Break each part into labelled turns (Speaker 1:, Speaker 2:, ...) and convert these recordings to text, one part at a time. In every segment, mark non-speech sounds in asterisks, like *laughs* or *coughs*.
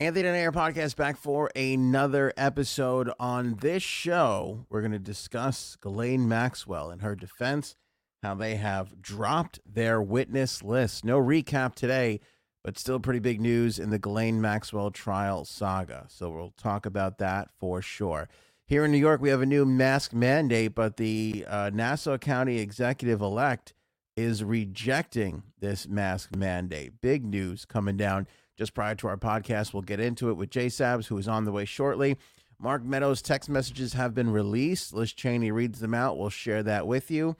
Speaker 1: Anthony on Air podcast back for another episode. On this show, we're going to discuss Ghislaine Maxwell and her defense, how they have dropped their witness list. No recap today, but still pretty big news in the Ghislaine Maxwell trial saga. So we'll talk about that for sure. Here in New York, we have a new mask mandate, but the uh, Nassau County executive elect is rejecting this mask mandate. Big news coming down just prior to our podcast. We'll get into it with Jay Sabs, who is on the way shortly. Mark Meadows' text messages have been released. Liz Cheney reads them out. We'll share that with you.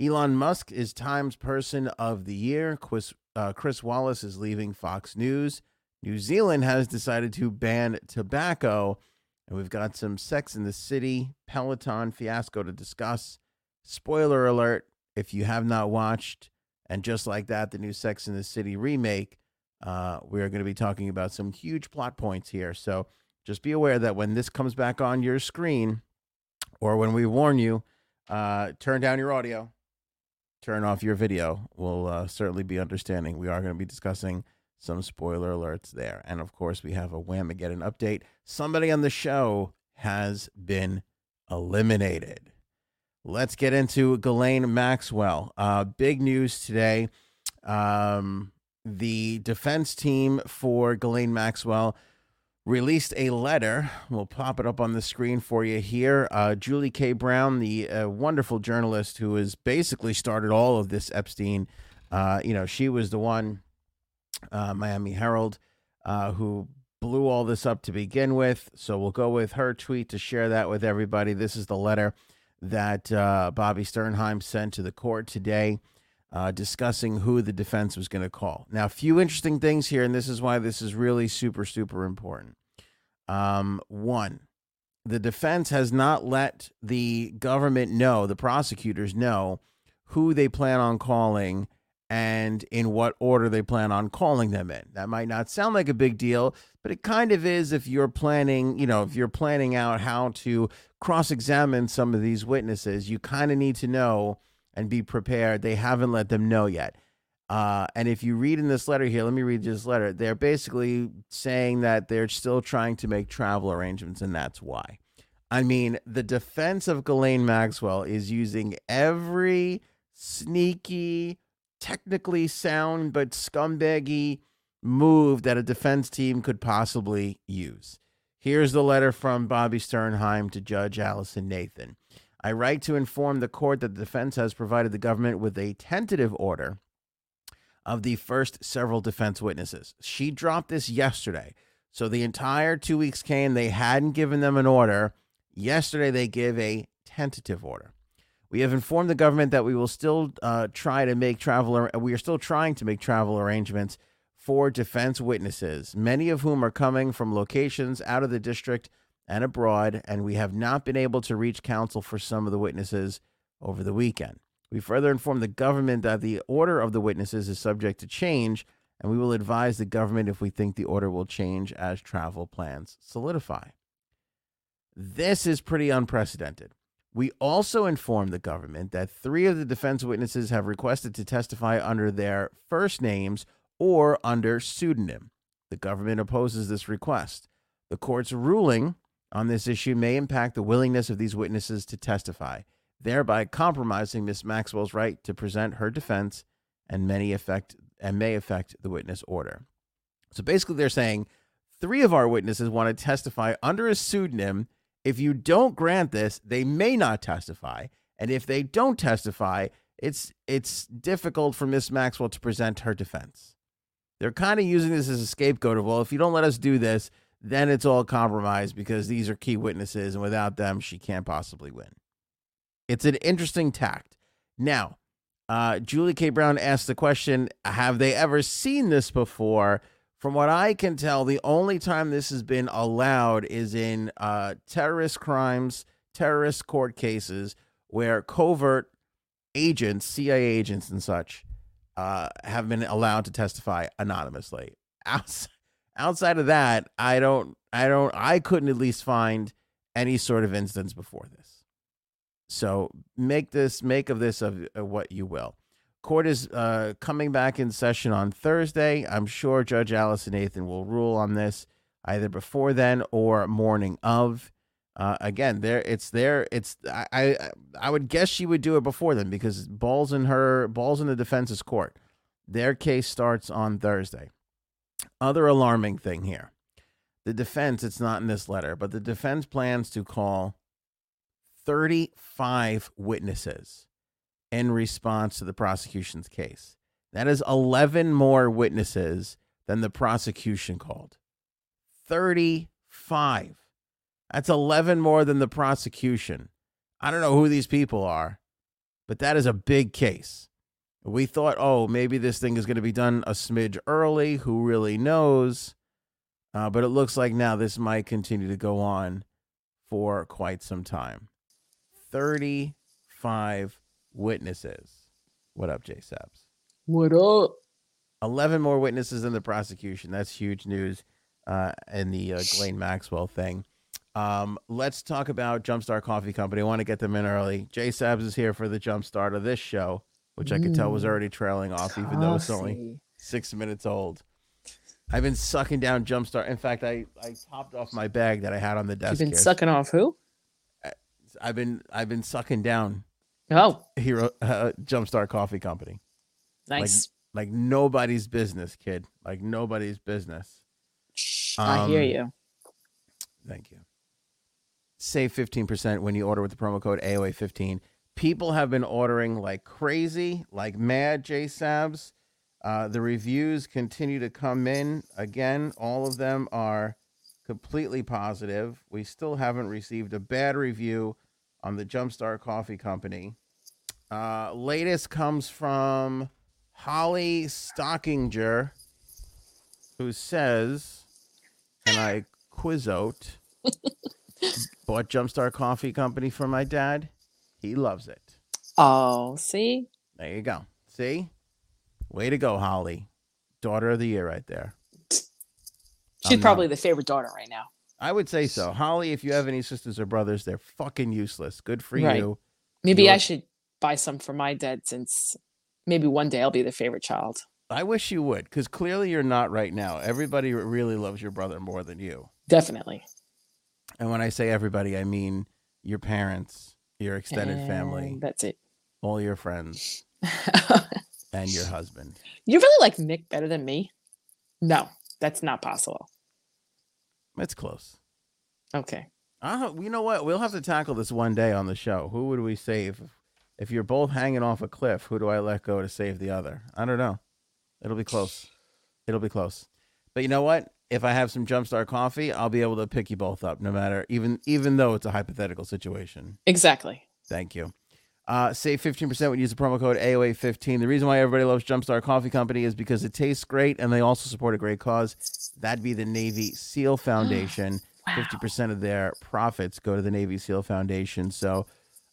Speaker 1: Elon Musk is Times Person of the Year. Chris, uh, Chris Wallace is leaving Fox News. New Zealand has decided to ban tobacco. And we've got some Sex in the City Peloton fiasco to discuss. Spoiler alert if you have not watched, and just like that, the new Sex in the City remake, uh, we are going to be talking about some huge plot points here. So just be aware that when this comes back on your screen, or when we warn you, uh, turn down your audio, turn off your video. We'll uh, certainly be understanding. We are going to be discussing some spoiler alerts there. And of course, we have a Whamageddon update. Somebody on the show has been eliminated. Let's get into Ghislaine Maxwell. Uh, big news today. Um, the defense team for Ghislaine Maxwell released a letter. We'll pop it up on the screen for you here. Uh, Julie K. Brown, the uh, wonderful journalist who has basically started all of this Epstein, uh, you know, she was the one, uh, Miami Herald, uh, who blew all this up to begin with. So we'll go with her tweet to share that with everybody. This is the letter that uh, Bobbi Sternheim sent to the court today uh, discussing who the defense was going to call. Now, a few interesting things here, and this is why this is really super, super important. Um, one, the defense has not let the government know, the prosecutors know, who they plan on calling and in what order they plan on calling them in. That might not sound like a big deal, but it kind of is if you're planning, you know, if you're planning out how to cross examine some of these witnesses, you kind of need to know and be prepared. They haven't let them know yet. Uh, and if you read in this letter here, let me read this letter. They're basically saying that they're still trying to make travel arrangements, and that's why. I mean, the defense of Ghislaine Maxwell is using every sneaky, technically sound, but scumbaggy move that a defense team could possibly use. Here's the letter from Bobbi Sternheim to Judge Alison Nathan. I write to inform the court that the defense has provided the government with a tentative order of the first several defense witnesses. She dropped this yesterday. So the entire two weeks came, they hadn't given them an order. Yesterday, they give a tentative order. We have informed the government that we will still uh, try to make travel. We are still trying to make travel arrangements for defense witnesses, many of whom are coming from locations out of the district and abroad, and we have not been able to reach counsel for some of the witnesses over the weekend. We further informed the government that the order of the witnesses is subject to change, and we will advise the government if we think the order will change as travel plans solidify. This is pretty unprecedented. We also informed the government that three of the defense witnesses have requested to testify under their first names or under pseudonym. The government opposes this request. The court's ruling on this issue may impact the willingness of these witnesses to testify, thereby compromising Ms. Maxwell's right to present her defense and many affect and may affect the witness order. So basically they're saying three of our witnesses want to testify under a pseudonym. If you don't grant this, they may not testify. And if they don't testify, it's it's difficult for Miss Maxwell to present her defense. They're kind of using this as a scapegoat of, well, if you don't let us do this, then it's all compromised because these are key witnesses, and without them, she can't possibly win. It's an interesting tact. Now, uh, Julie K. Brown asked the question Have they ever seen this before? From what I can tell, the only time this has been allowed is in uh, terrorist crimes, terrorist court cases, where covert agents, CIA agents, and such, uh, have been allowed to testify anonymously. *laughs* Outside, outside of that, I don't, I don't, I couldn't at least find any sort of instance before this. So make this, make of this of, of what you will. Court is uh, coming back in session on Thursday. I'm sure Judge Alison Nathan will rule on this. either before then or morning of. Uh, again, there it's there. It's I, I I would guess she would do it before then because balls in her balls in the defense's court. Their case starts on Thursday. Other alarming thing here. The defense, it's not in this letter, but the defense plans to call 35 witnesses in response to the prosecution's case. That is 11 more witnesses than the prosecution called. 35. That's 11 more than the prosecution. I don't know who these people are, but that is a big case. We thought, oh, maybe this thing is going to be done a smidge early. Who really knows? Uh, but it looks like now this might continue to go on for quite some time. 35 witnesses. What up, Jay Sabs?
Speaker 2: What up?
Speaker 1: 11 more witnesses in the prosecution. That's huge news uh, in the uh, Ghislaine Maxwell thing. Um, let's talk about Jumpstart Coffee Company. I want to get them in early. Jay Sabs is here for the jumpstart of this show, which I could tell was already trailing off, even though it's only six minutes old. I've been sucking down Jumpstart. In fact, I, I topped off my bag that I had on the desk.
Speaker 2: You've been
Speaker 1: here.
Speaker 2: sucking off who?
Speaker 1: I've been I've been sucking down
Speaker 2: Oh,
Speaker 1: Hero uh, Jumpstart Coffee Company.
Speaker 2: nice.
Speaker 1: Like nobody's business, kid. Like nobody's business.
Speaker 2: I hear
Speaker 1: um,
Speaker 2: you.
Speaker 1: Thank you. Save 15% when you order with the promo code AOA15. People have been ordering like crazy, like mad, Jay Sabs. Uh, the reviews continue to come in. Again, all of them are completely positive. We still haven't received a bad review on the Jumpstart Coffee Company. Uh, latest comes from Holly Stockinger, who says, and I quizzote, *laughs* bought Jumpstart Coffee Company for my dad. He loves it.
Speaker 2: Oh, see?
Speaker 1: There you go. See? Way to go, Holly. Daughter of the year right there.
Speaker 2: She's
Speaker 1: I'm not-
Speaker 2: probably the favorite daughter right now.
Speaker 1: I would say so. Holly, if you have any sisters or brothers, they're fucking useless. Good for
Speaker 2: Right.
Speaker 1: you.
Speaker 2: Maybe
Speaker 1: You're-
Speaker 2: I should buy some for my dad since maybe one day I'll be the favorite child.
Speaker 1: I wish you would, because clearly you're not right now. Everybody really loves your brother more than you.
Speaker 2: Definitely.
Speaker 1: And when I say everybody, I mean your parents, your extended family,
Speaker 2: That's it.
Speaker 1: all your friends, *laughs* and your husband.
Speaker 2: you really like Nick better than me? No, that's not possible.
Speaker 1: It's close.
Speaker 2: Okay.
Speaker 1: Uh, you know what? We'll have to tackle this one day on the show. Who would we save? If you're both hanging off a cliff, who do I let go to save the other? I don't know. It'll be close. It'll be close. But you know what? If I have some Jumpstart coffee, I'll be able to pick you both up, no matter even even though it's a hypothetical situation.
Speaker 2: Exactly.
Speaker 1: Thank you. Uh, save 15% when you use the promo code AOA15. The reason why everybody loves Jumpstart Coffee Company is because it tastes great and they also support a great cause. That'd be the Navy SEAL *gasps* Foundation.
Speaker 2: Wow.
Speaker 1: 50% of their profits go to the Navy SEAL Foundation. So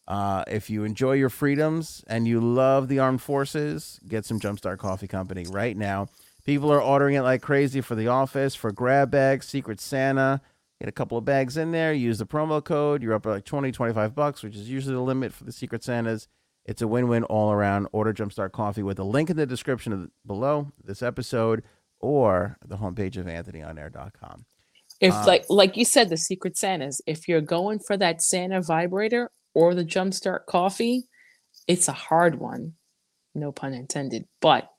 Speaker 1: uh, if you enjoy your freedoms and you love the armed forces, get some Jumpstart Coffee Company right now. People are ordering it like crazy for the office, for grab bags, Secret Santa. Get a couple of bags in there, use the promo code. You're up at like 20, 25 bucks, which is usually the limit for the Secret Santas. It's a win win all around. Order Jumpstart Coffee with a link in the description of below this episode or the homepage of anthonyonair.com.
Speaker 2: If
Speaker 1: Uh,
Speaker 2: like like you said, the secret Santas, if you're going for that Santa vibrator or the Jumpstart coffee, it's a hard one. No pun intended, but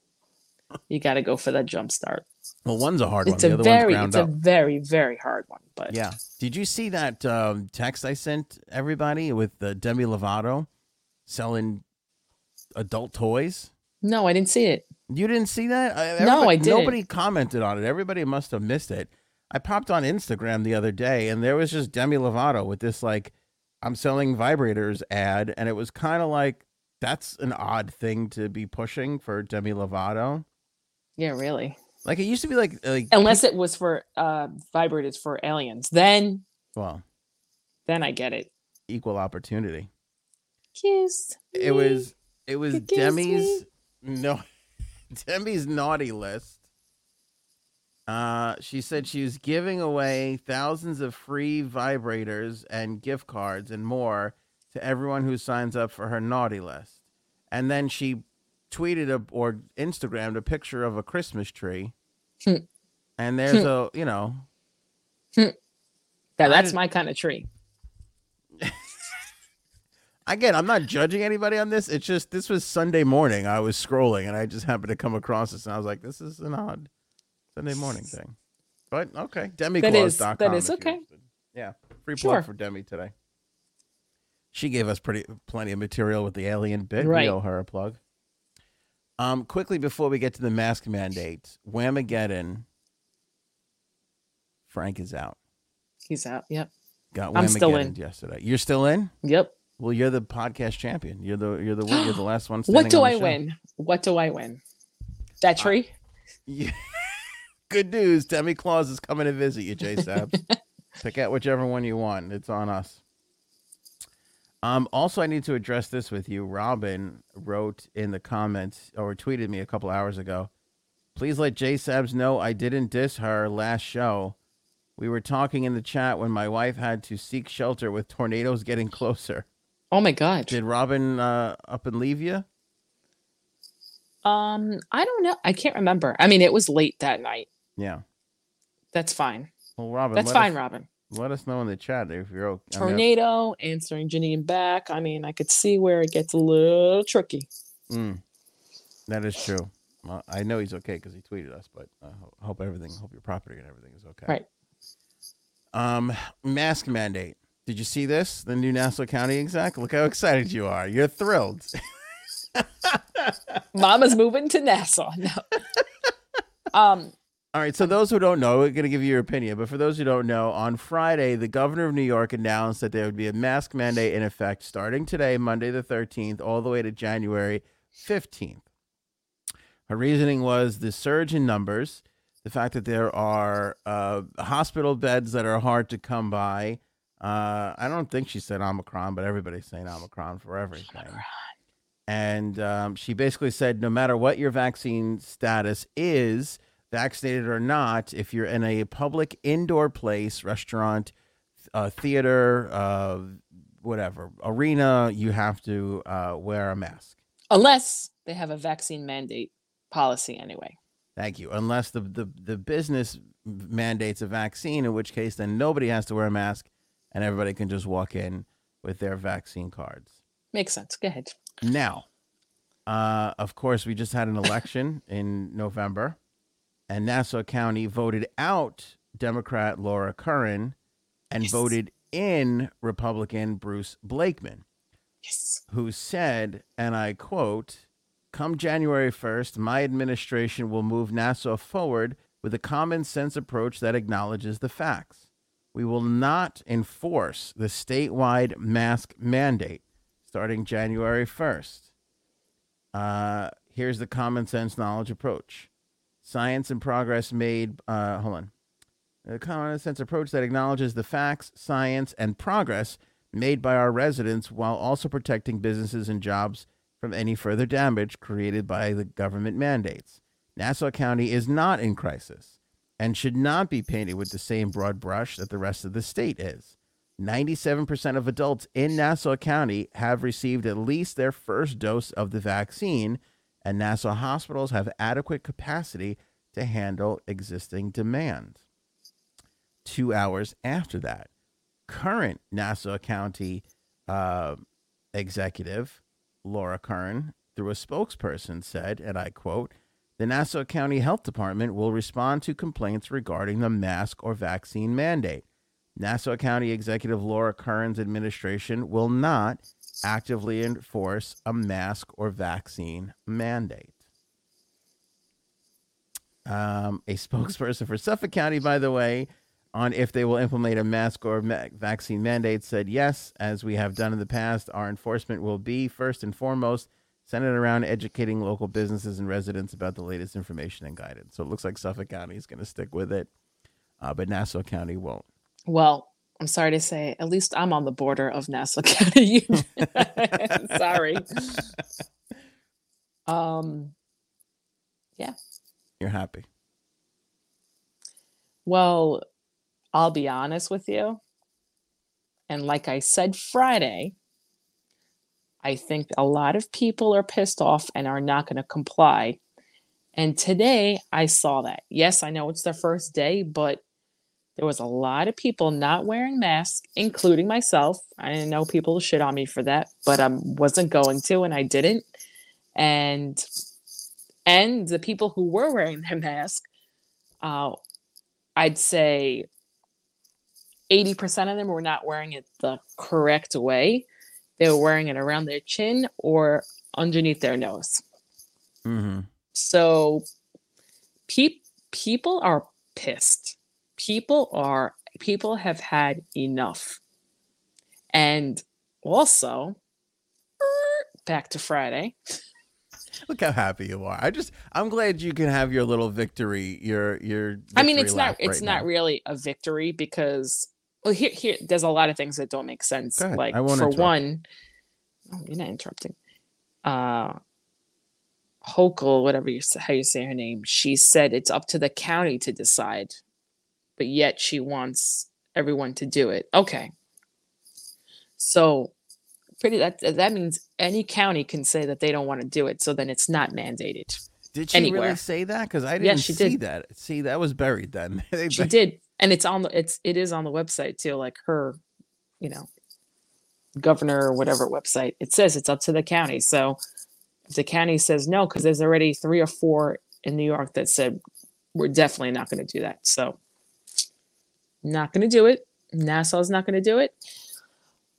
Speaker 2: you got to go for that jump start.
Speaker 1: Well, one's a hard one.
Speaker 2: It's
Speaker 1: The
Speaker 2: a very, it's a very, very hard one. But
Speaker 1: Yeah. Did you see that um, text I sent everybody with uh, Demi Lovato selling adult toys?
Speaker 2: no, I didn't see it.
Speaker 1: You didn't see that? I,
Speaker 2: No, I didn't.
Speaker 1: Nobody commented on it. Everybody must have missed it. I popped on Instagram the other day, and there was just Demi Lovato with this like "I'm selling vibrators" ad, and it was kind of like that's an odd thing to be pushing for Demi Lovato.
Speaker 2: Yeah, really.
Speaker 1: Like it used to be like like
Speaker 2: Unless it was for uh vibrators for aliens, then
Speaker 1: well
Speaker 2: then I get it.
Speaker 1: equal opportunity.
Speaker 2: Kiss.
Speaker 1: It was it was
Speaker 2: Excuse
Speaker 1: Demi's no *laughs* Demi's naughty list. Uh, she said she was giving away thousands of free vibrators and gift cards and more to everyone who signs up for her naughty list. And then she tweeted a, or Instagrammed a picture of a Christmas tree.
Speaker 2: Hmm.
Speaker 1: and there's a, you know,
Speaker 2: That,
Speaker 1: I
Speaker 2: that's
Speaker 1: did-
Speaker 2: my kind of tree. *laughs*
Speaker 1: Again, I'm not judging anybody on this. It's just this was Sunday morning. I was scrolling and I just happened to come across this and I was like, this is an odd Sunday morning thing. But okay, demiclaws.com.
Speaker 2: that is
Speaker 1: if you're
Speaker 2: okay.
Speaker 1: Yeah, free
Speaker 2: Sure.
Speaker 1: plug for Demi today. She gave us pretty plenty of material with the alien bit.
Speaker 2: Right.
Speaker 1: We owe her a plug. Um, quickly before we get to the mask mandate, Whamageddon. Frank is out.
Speaker 2: He's out. Yep.
Speaker 1: Got
Speaker 2: I'm still in.
Speaker 1: yesterday. You're still in?
Speaker 2: Yep.
Speaker 1: Well, you're the podcast champion. You're the you're the you're the last one. *gasps*
Speaker 2: What do
Speaker 1: on
Speaker 2: I
Speaker 1: show.
Speaker 2: win? What do I win? That tree?
Speaker 1: Yeah. *laughs* Good news. Demi Claus is coming to visit you, Jay Sabs. *laughs* Pick out whichever one you want. It's on us. Um, also, I need to address this with you. Robin wrote in the comments or tweeted me a couple hours ago. Please let Jay Sabs know I didn't diss her last show. We were talking in the chat when my wife had to seek shelter with tornadoes getting closer.
Speaker 2: oh my god.
Speaker 1: Did Robin uh, up and leave you?
Speaker 2: Um, I don't know. I can't remember. I mean, it was late that night.
Speaker 1: Yeah.
Speaker 2: That's fine.
Speaker 1: Well, Robin,
Speaker 2: That's fine,
Speaker 1: us-
Speaker 2: Robin.
Speaker 1: Let us know in the chat if you're okay.
Speaker 2: Tornado, answering Janine back. I mean, I could see where it gets a little tricky.
Speaker 1: Mm, that is true. Well, I know he's okay because he tweeted us, but I ho- hope everything, hope your property and everything is okay.
Speaker 2: Right.
Speaker 1: Um, mask mandate. Did you see this? The new Nassau County exec. Look how excited you are. You're thrilled. *laughs*
Speaker 2: Mama's moving to Nassau. *laughs* No. Um,
Speaker 1: All right. So those who don't know, we're going to give you your opinion. But for those who don't know, on Friday, the governor of New York announced that there would be a mask mandate in effect starting today, Monday the 13th, all the way to January 15th. Her reasoning was the surge in numbers, the fact that there are uh, hospital beds that are hard to come by. Uh, I don't think she said Omicron, but everybody's saying Omicron for everything. And um, she basically said no matter what your vaccine status is, vaccinated or not, if you're in a public indoor place, restaurant, uh, theater, uh, whatever, arena, you have to uh, wear a mask.
Speaker 2: unless they have a vaccine mandate policy anyway.
Speaker 1: Thank you. Unless the, the, the business mandates a vaccine, in which case then nobody has to wear a mask and everybody can just walk in with their vaccine cards.
Speaker 2: Makes sense. Go ahead.
Speaker 1: Now, uh, of course, we just had an election in November, and Nassau County voted out Democrat Laura Curran and
Speaker 2: Yes.
Speaker 1: voted in Republican Bruce Blakeman,
Speaker 2: Yes.
Speaker 1: who said, and I quote, Come January 1st, my administration will move Nassau forward with a common sense approach that acknowledges the facts. We will not enforce the statewide mask mandate starting January 1st. Uh, here's the common sense knowledge approach science and progress made, uh, hold on. A common sense approach that acknowledges the facts, science, and progress made by our residents while also protecting businesses and jobs from any further damage created by the government mandates. Nassau County is not in crisis and should not be painted with the same broad brush that the rest of the state is. 97% of adults in Nassau County have received at least their first dose of the vaccine, and Nassau hospitals have adequate capacity to handle existing demand. Two hours after that, current Nassau County uh, executive Laura Curran, through a spokesperson, said, and I quote, the Nassau County Health Department will respond to complaints regarding the mask or vaccine mandate. Nassau County Executive Laura Curran's administration will not actively enforce a mask or vaccine mandate. Um, a spokesperson for Suffolk County, by the way, on if they will implement a mask or ma- vaccine mandate, said yes, as we have done in the past. Our enforcement will be first and foremost centered around educating local businesses and residents about the latest information and guidance. So it looks like Suffolk County is going to stick with it, uh, but Nassau County won't.
Speaker 2: Well, I'm sorry to say, at least I'm on the border of Nassau *laughs* County. *laughs* sorry. *laughs* Um, yeah.
Speaker 1: You're happy.
Speaker 2: well, I'll be honest with you. And like I said Friday, I think a lot of people are pissed off and are not going to comply. And today I saw that. Yes, I know it's their first day, but there was a lot of people not wearing masks, including myself. I know people shit on me for that, but I wasn't going to, and I didn't. And and the people who were wearing their mask, uh, I'd say 80% of them were not wearing it the correct way. They were wearing it around their chin or underneath their nose.
Speaker 1: Mm-hmm.
Speaker 2: So pe- people are pissed. People are people have had enough. And also back to Friday.
Speaker 1: Look how happy you are. I just I'm glad you can have your little victory. Your your
Speaker 2: I mean it's not it's
Speaker 1: right
Speaker 2: not
Speaker 1: now.
Speaker 2: really a victory because well here here there's a lot of things that don't make sense. Like for
Speaker 1: interrupt.
Speaker 2: one oh, you're not interrupting. Uh Hochul, whatever you how you say her name, she said it's up to the county to decide, but yet she wants everyone to do it. Okay, so pretty that that means any county can say that they don't want to do it, so then it's not mandated.
Speaker 1: Did she really say that? Because I didn't
Speaker 2: Yes, she
Speaker 1: see
Speaker 2: did.
Speaker 1: that. See, that was buried then. *laughs*
Speaker 2: She did, and it's on the it's it is on the website too, like her, you know, governor or whatever website. It says it's up to the county. So if the county says no, because there's already three or four in New York that said we're definitely not going to do that. So not going to do it. Nassau's not going to do it.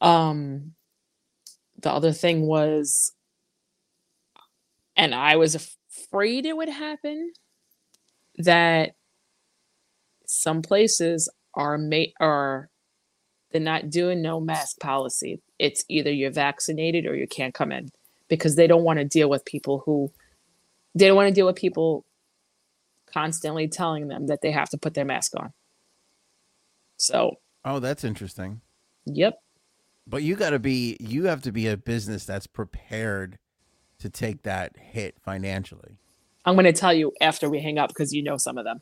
Speaker 2: Um, the other thing was, and I was afraid it would happen, that some places are made are they're not doing no mask policy. It's either you're vaccinated or you can't come in because they don't want to deal with people who they don't want to deal with people constantly telling them that they have to put their mask on. So,
Speaker 1: oh, that's interesting.
Speaker 2: yep.
Speaker 1: But you got to be you have to be a business that's prepared to take that hit financially.
Speaker 2: I'm going to tell you after we hang up because you know some of them.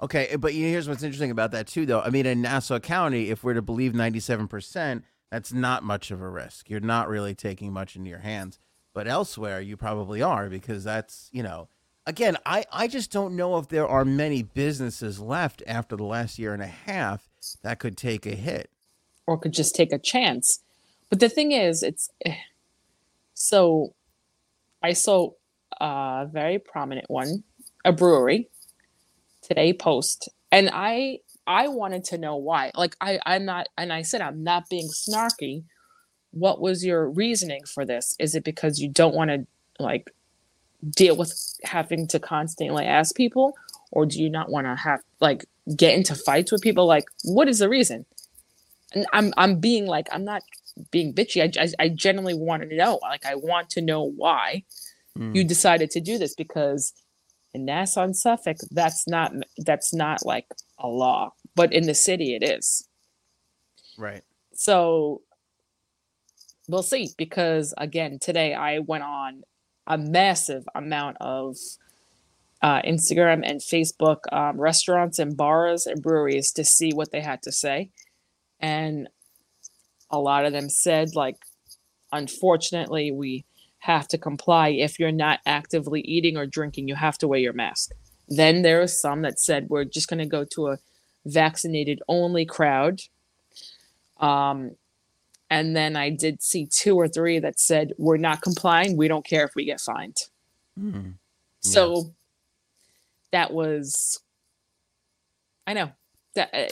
Speaker 1: Okay, eh, but here's what's interesting about that too, though. I mean, in Nassau County, if we're to believe 97%, that's not much of a risk. You're not really taking much into your hands. But elsewhere, you probably are because that's, you know, again, I, I just don't know if there are many businesses left after the last year and a half that could take a hit.
Speaker 2: or could just take a chance. But the thing is, it's eh, so I saw a very prominent one, a brewery, today post, and I I wanted to know why. Like I I'm not, and I said I'm not being snarky. What was your reasoning for this? Is it because you don't want to like deal with having to constantly ask people, or do you not want to have like get into fights with people? Like, what is the reason? and I'm I'm being like I'm not being bitchy. I I, I genuinely want to know. Like I want to know why
Speaker 1: Mm.
Speaker 2: you decided to do this because in Nassau and Suffolk, that's not that's not like a law, but in the city it is.
Speaker 1: Right.
Speaker 2: So we'll see. Because again, today I went on a massive amount of uh, Instagram and Facebook um, restaurants and bars and breweries to see what they had to say. And a lot of them said, like, unfortunately, we have to comply. If you're not actively eating or drinking, you have to wear your mask. Then there are some that said, we're just going to go to a vaccinated only crowd. Um, and then I did see two or three that said, we're not complying. We don't care if we get fined.
Speaker 1: Mm.
Speaker 2: So that was, I know that uh,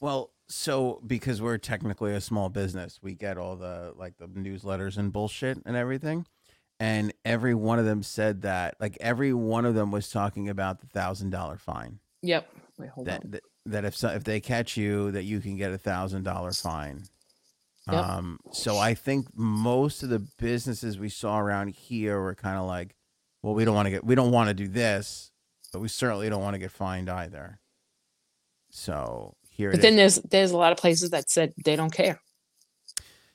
Speaker 1: Well, so because we're technically a small business, we get all the like the newsletters and bullshit and everything. And every one of them said that, like every one of them was talking about the thousand dollar fine.
Speaker 2: yep. Wait, hold
Speaker 1: That,
Speaker 2: on.
Speaker 1: that that if so, if they catch you, that you can get a thousand dollar fine.
Speaker 2: Yep.
Speaker 1: Um, so I think most of the businesses we saw around here were kind of like, well, we don't want to get, we don't want to do this, but we certainly don't want to get fined either. So here
Speaker 2: But
Speaker 1: it
Speaker 2: then
Speaker 1: is.
Speaker 2: there's there's a lot of places that said they don't care.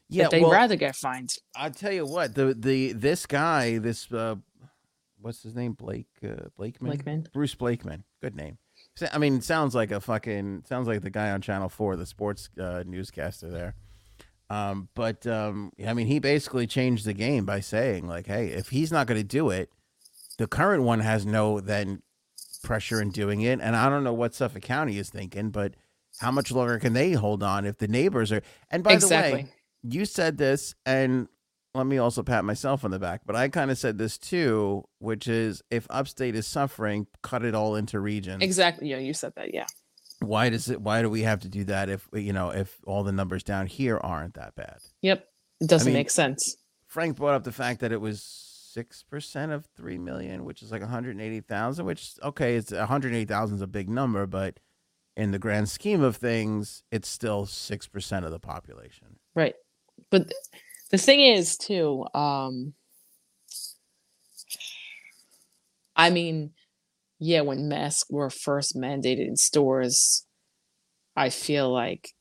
Speaker 1: Yeah,
Speaker 2: they'd
Speaker 1: well,
Speaker 2: rather get fined.
Speaker 1: I'll tell you what the the this guy this uh, what's his name Blake uh, Blakeman
Speaker 2: Blakeman.
Speaker 1: Bruce Blakeman good name. I mean, sounds like a fucking sounds like the guy on Channel Four, the sports uh, newscaster there. Um, but um, I mean, he basically changed the game by saying like, hey, if he's not going to do it, the current one has no then pressure in doing it. And I don't know what Suffolk County is thinking, but how much longer can they hold on if the neighbors are? And by the way, you said this, and let me also pat myself on the back, but I kind of said this too, which is if upstate is suffering, cut it all into regions.
Speaker 2: Exactly. Yeah, you said that. Yeah.
Speaker 1: Why does it? Why do we have to do that if you know if all the numbers down here aren't that bad?
Speaker 2: Yep. It doesn't
Speaker 1: mean-
Speaker 2: make sense.
Speaker 1: Frank brought up the fact that it was six percent of three million, which is like one hundred eighty thousand. Which okay, it's one hundred eighty thousand is a big number, but in the grand scheme of things, it's still six percent of the population.
Speaker 2: Right. But the thing is too, um I mean, yeah, when masks were first mandated in stores, I feel like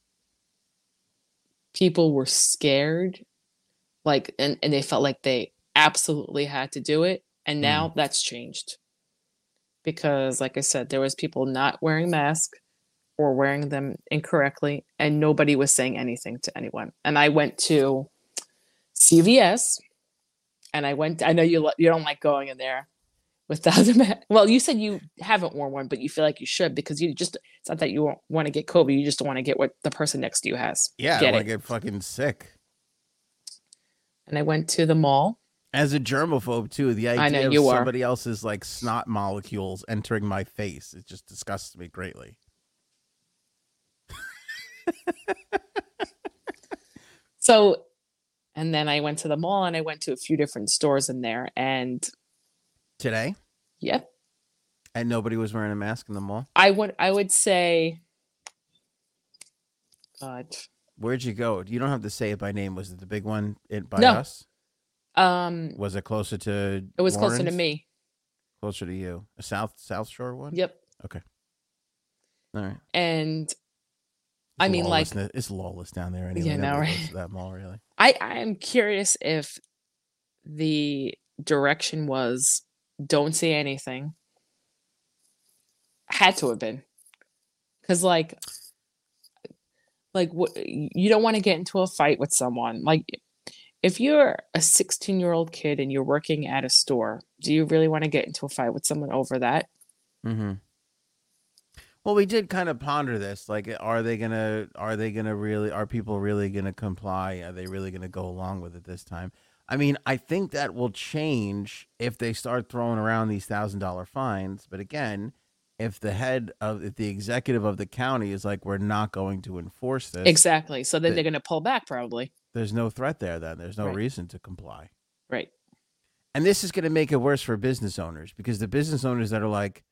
Speaker 2: people were scared like and, and they felt like they absolutely had to do it and mm-hmm. now that's changed. Because like i said there was people not wearing masks or wearing them incorrectly and nobody was saying anything to anyone. And i went to cvs and i went i know you you don't like going in there without the *laughs* mask well you said you haven't worn one but you feel like you should because you just it's not that you want to get covid you just don't want to get what the person next to you has.
Speaker 1: Yeah,
Speaker 2: Get
Speaker 1: I want to get fucking sick.
Speaker 2: and i went to the mall
Speaker 1: As a germaphobe too, the idea of
Speaker 2: are.
Speaker 1: somebody else's like snot molecules entering my face it just disgusts me greatly.
Speaker 2: So, and then I went to the mall and I went to a few different stores in there. And
Speaker 1: Today,
Speaker 2: yep,
Speaker 1: and nobody was wearing a mask in the mall.
Speaker 2: I would I would say, God,
Speaker 1: Where'd you go? You don't have to say it by name. Was it the big one in, by
Speaker 2: No.
Speaker 1: us?
Speaker 2: Um,
Speaker 1: Was it closer to?
Speaker 2: it was closer to me.
Speaker 1: Closer to you. A South South Shore one.
Speaker 2: Yep, Okay.
Speaker 1: All right.
Speaker 2: and
Speaker 1: It's
Speaker 2: I mean, like-
Speaker 1: it's lawless down there anyway.
Speaker 2: Yeah, no, right?
Speaker 1: that mall really. *laughs*
Speaker 2: I I am curious if the direction was don't say anything. Had to have been, because like, like what you don't want to get into a fight with someone. Like, if you're a 16 year old kid and you're working at a store, do you really want to get into a fight with someone over that?
Speaker 1: Mm-hmm. Well, we did kind of ponder this. Like, are they gonna? Are they gonna really? Are people really gonna comply? Are they really gonna go along with it this time? I mean, I think that will change if they start throwing around these thousand dollar fines. But again, if the head of if the executive of the county is like, we're not going to enforce this,
Speaker 2: Exactly. So then
Speaker 1: the-
Speaker 2: they're going to pull back probably.
Speaker 1: There's no threat there. Then there's no
Speaker 2: Right.
Speaker 1: reason to comply.
Speaker 2: Right.
Speaker 1: And this is going to make it worse for business owners because the business owners that are like,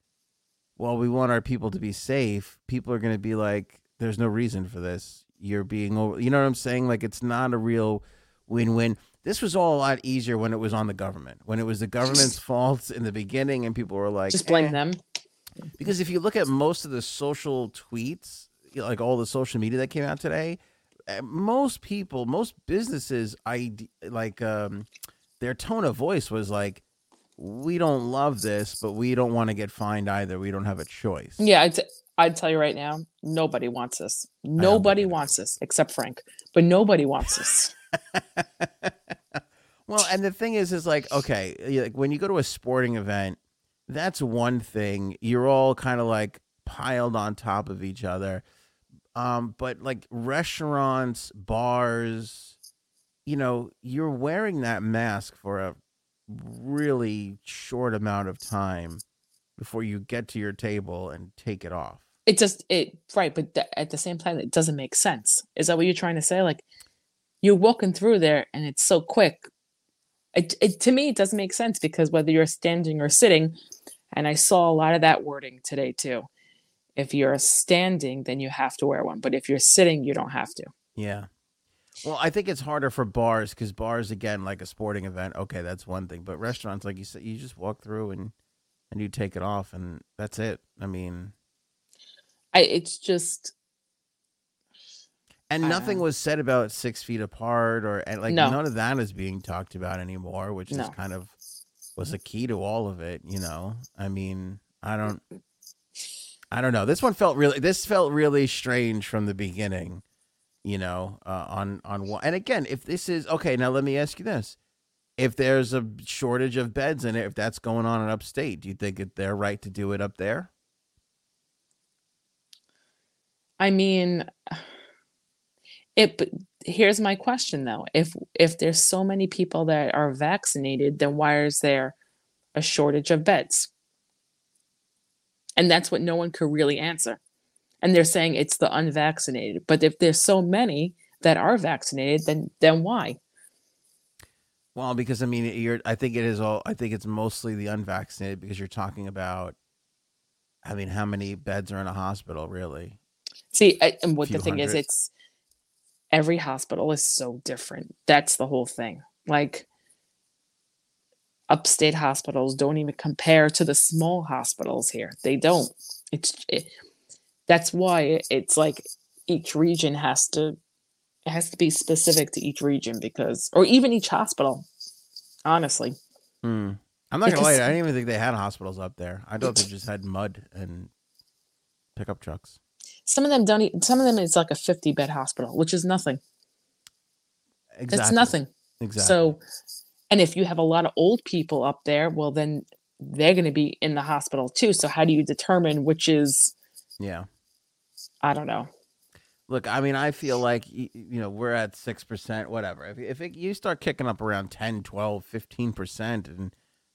Speaker 1: well, we want our people to be safe, people are going to be like, there's no reason for this. You're being over, you know what I'm saying? Like, it's not a real win win. This was all a lot easier when it was on the government, when it was the government's *laughs* fault in the beginning, and people were like,
Speaker 2: Just blame
Speaker 1: "Eh."
Speaker 2: them.
Speaker 1: Because if you look at most of the social tweets, like all the social media that came out today, most people, most businesses, I like um, their tone of voice was like, "We don't love this, but we don't want to get fined either. We don't have a choice."
Speaker 2: Yeah, I'd, I'd tell you right now, nobody wants this. Nobody wants this except Frank, but nobody wants this. *laughs*
Speaker 1: well, and the thing is, is like, okay, like when you go to a sporting event, that's one thing. You're all kind of like piled on top of each other. Um, but like restaurants, bars, you know, you're wearing that mask for a really short amount of time before you get to your table and take it off.
Speaker 2: It just it right, but th- at the same time, it doesn't make sense. Is that what you're trying to say? Like you're walking through there and it's so quick. It, it to me, it doesn't make sense because whether you're standing or sitting, and I saw a lot of that wording today too. If you're standing, then you have to wear one, but if you're sitting, you don't have to.
Speaker 1: Yeah. Well, I think it's harder for bars because bars, again, like a sporting event, okay, that's one thing. But restaurants, like you said, you just walk through and and you take it off, and that's it. I mean,
Speaker 2: I it's just
Speaker 1: and nothing was said about six feet apart or and like
Speaker 2: No.
Speaker 1: none of that is being talked about anymore, which is kind of was a key to all of it. You know, I mean, I don't, I don't know. This one felt really. This felt really strange from the beginning. You know, uh, on on one. And again, if this is okay, now let me ask you this: If there's a shortage of beds in it, if that's going on in upstate, do you think it, they're right to do it up there?
Speaker 2: I mean, it. Here's my question though: if if there's so many people that are vaccinated, then why is there a shortage of beds? And that's what no one could really answer. And they're saying it's the unvaccinated. But if there's so many that are vaccinated, then then why?
Speaker 1: Well, because I mean, you're. I think it is all. I think it's mostly the unvaccinated because you're talking about. I mean, how many beds are in a hospital, really?
Speaker 2: See, I, and what the thing is, it's every hospital is so different. That's the whole thing. Like upstate hospitals don't even compare to the small hospitals here. They don't. It's it, that's why it's like each region has to it has to be specific to each region because or even each hospital. Honestly,
Speaker 1: Hmm. I'm not gonna lie. I didn't even think they had hospitals up there. I thought they just had mud and pickup trucks.
Speaker 2: some of them don't. Some of them is like a fifty bed hospital, which is nothing.
Speaker 1: Exactly.
Speaker 2: It's nothing.
Speaker 1: Exactly.
Speaker 2: So, and if you have a lot of old people up there, well, then they're going to be in the hospital too. So, how do you determine which is,
Speaker 1: yeah.
Speaker 2: I don't know.
Speaker 1: Look, I mean, I feel like you know we're at six percent, whatever. If if it, you start kicking up around 10, 12, 15 percent, and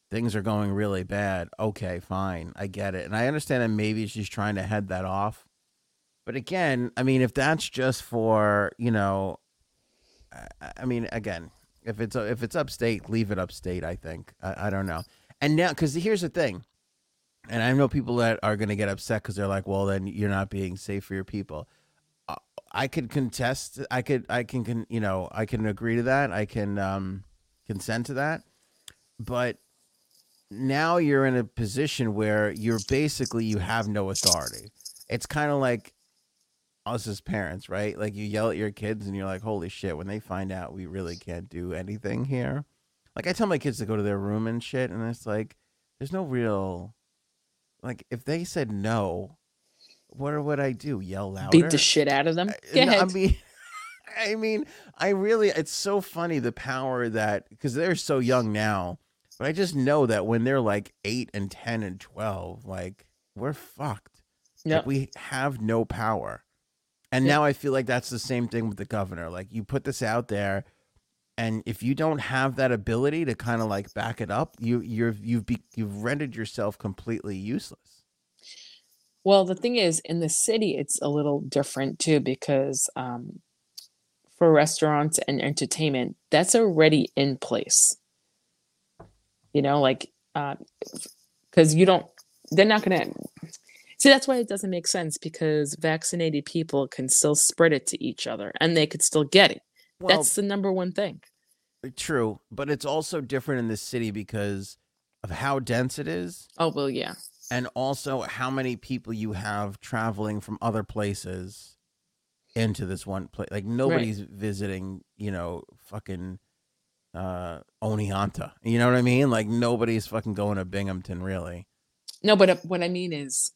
Speaker 1: things are going really bad, okay, fine, I get it, and I understand that maybe she's trying to head that off. But again, I mean, if that's just for you know, I, I mean, again, if it's if it's upstate, leave it upstate. I think I, I don't know. And now, because here's the thing, and I know people that are going to get upset because they're like, well, then you're not being safe for your people. Uh, I could contest. I could. I can. can you know. I can agree to that. I can um, consent to that. But now you're in a position where you're basically you have no authority. It's kind of like us as parents, right? Like you yell at your kids and you're like, "Holy shit!" When they find out we really can't do anything here, like I tell my kids to go to their room and shit, and it's like, there's no real, like if they said no, what would I do? Yell louder?
Speaker 2: Beat the shit out of them.
Speaker 1: No, I mean, *laughs* I mean, I really, it's so funny the power that because they're so young now, but I just know that when they're like eight and ten and twelve, like we're fucked. Like, we have no power, and
Speaker 2: Yeah.
Speaker 1: now I feel like that's the same thing with the governor. Like you put this out there. And if you don't have that ability to kind of like back it up, you you're you've be, you've rendered yourself completely useless.
Speaker 2: Well, the thing is, in the city, it's a little different too because um, for restaurants and entertainment, that's already in place. You know, like, because you don't, they're not going to. See, that's why it doesn't make sense because vaccinated people can still spread it to each other and they could still get it.
Speaker 1: Well,
Speaker 2: that's the number one thing.
Speaker 1: True, but it's also different in the city because of how dense it is
Speaker 2: Oh, well, yeah.
Speaker 1: and also how many people you have traveling from other places into this one place. Like nobody's visiting, you know, fucking uh Oneonta. You know what I mean? Like nobody's fucking going to Binghamton really.
Speaker 2: No, but uh, what I mean is,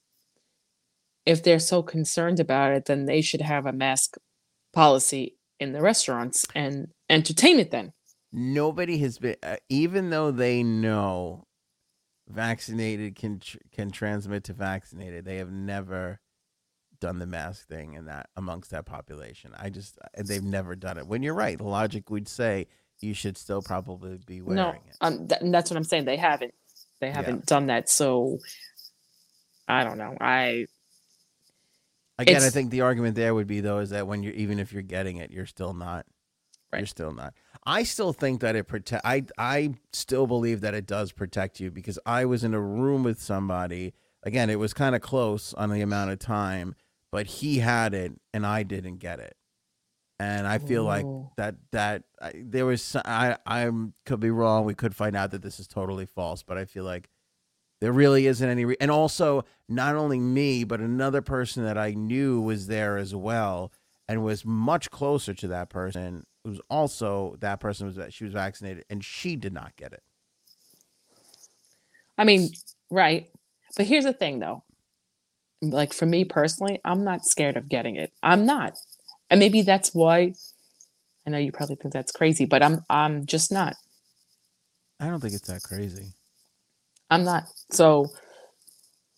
Speaker 2: if they're so concerned about it, then they should have a mask policy in the restaurants and entertainment. Then
Speaker 1: Nobody has been uh, even though they know vaccinated can tr- can transmit to vaccinated. They have never done the mask thing in that amongst that population. I just uh, they've never done it. When you're right, the logic would say you should still probably be wearing
Speaker 2: no,
Speaker 1: it.
Speaker 2: um, th- that's what I'm saying. They haven't, they haven't done that. So I don't know. I
Speaker 1: Again, I think the argument there would be though is that when you're even if you're getting it, you're still not.
Speaker 2: Right.
Speaker 1: You're still not. I still think that it protect. I I still believe that it does protect you because I was in a room with somebody. Again, it was kind of close on the amount of time, but he had it and I didn't get it. And I feel like
Speaker 2: Oh.
Speaker 1: that that I, there was I I could be wrong. We could find out that this is totally false, but I feel like there really isn't any. Re- and also, not only me, but another person that I knew was there as well, and was much closer to that person. Who's also that person was that she was vaccinated, and she did not get it.
Speaker 2: I mean, right. But here's the thing though. Like for me personally, I'm not scared of getting it. I'm not. And maybe that's why I know you probably think that's crazy, but I'm I'm just not.
Speaker 1: I don't think it's that crazy.
Speaker 2: I'm not. So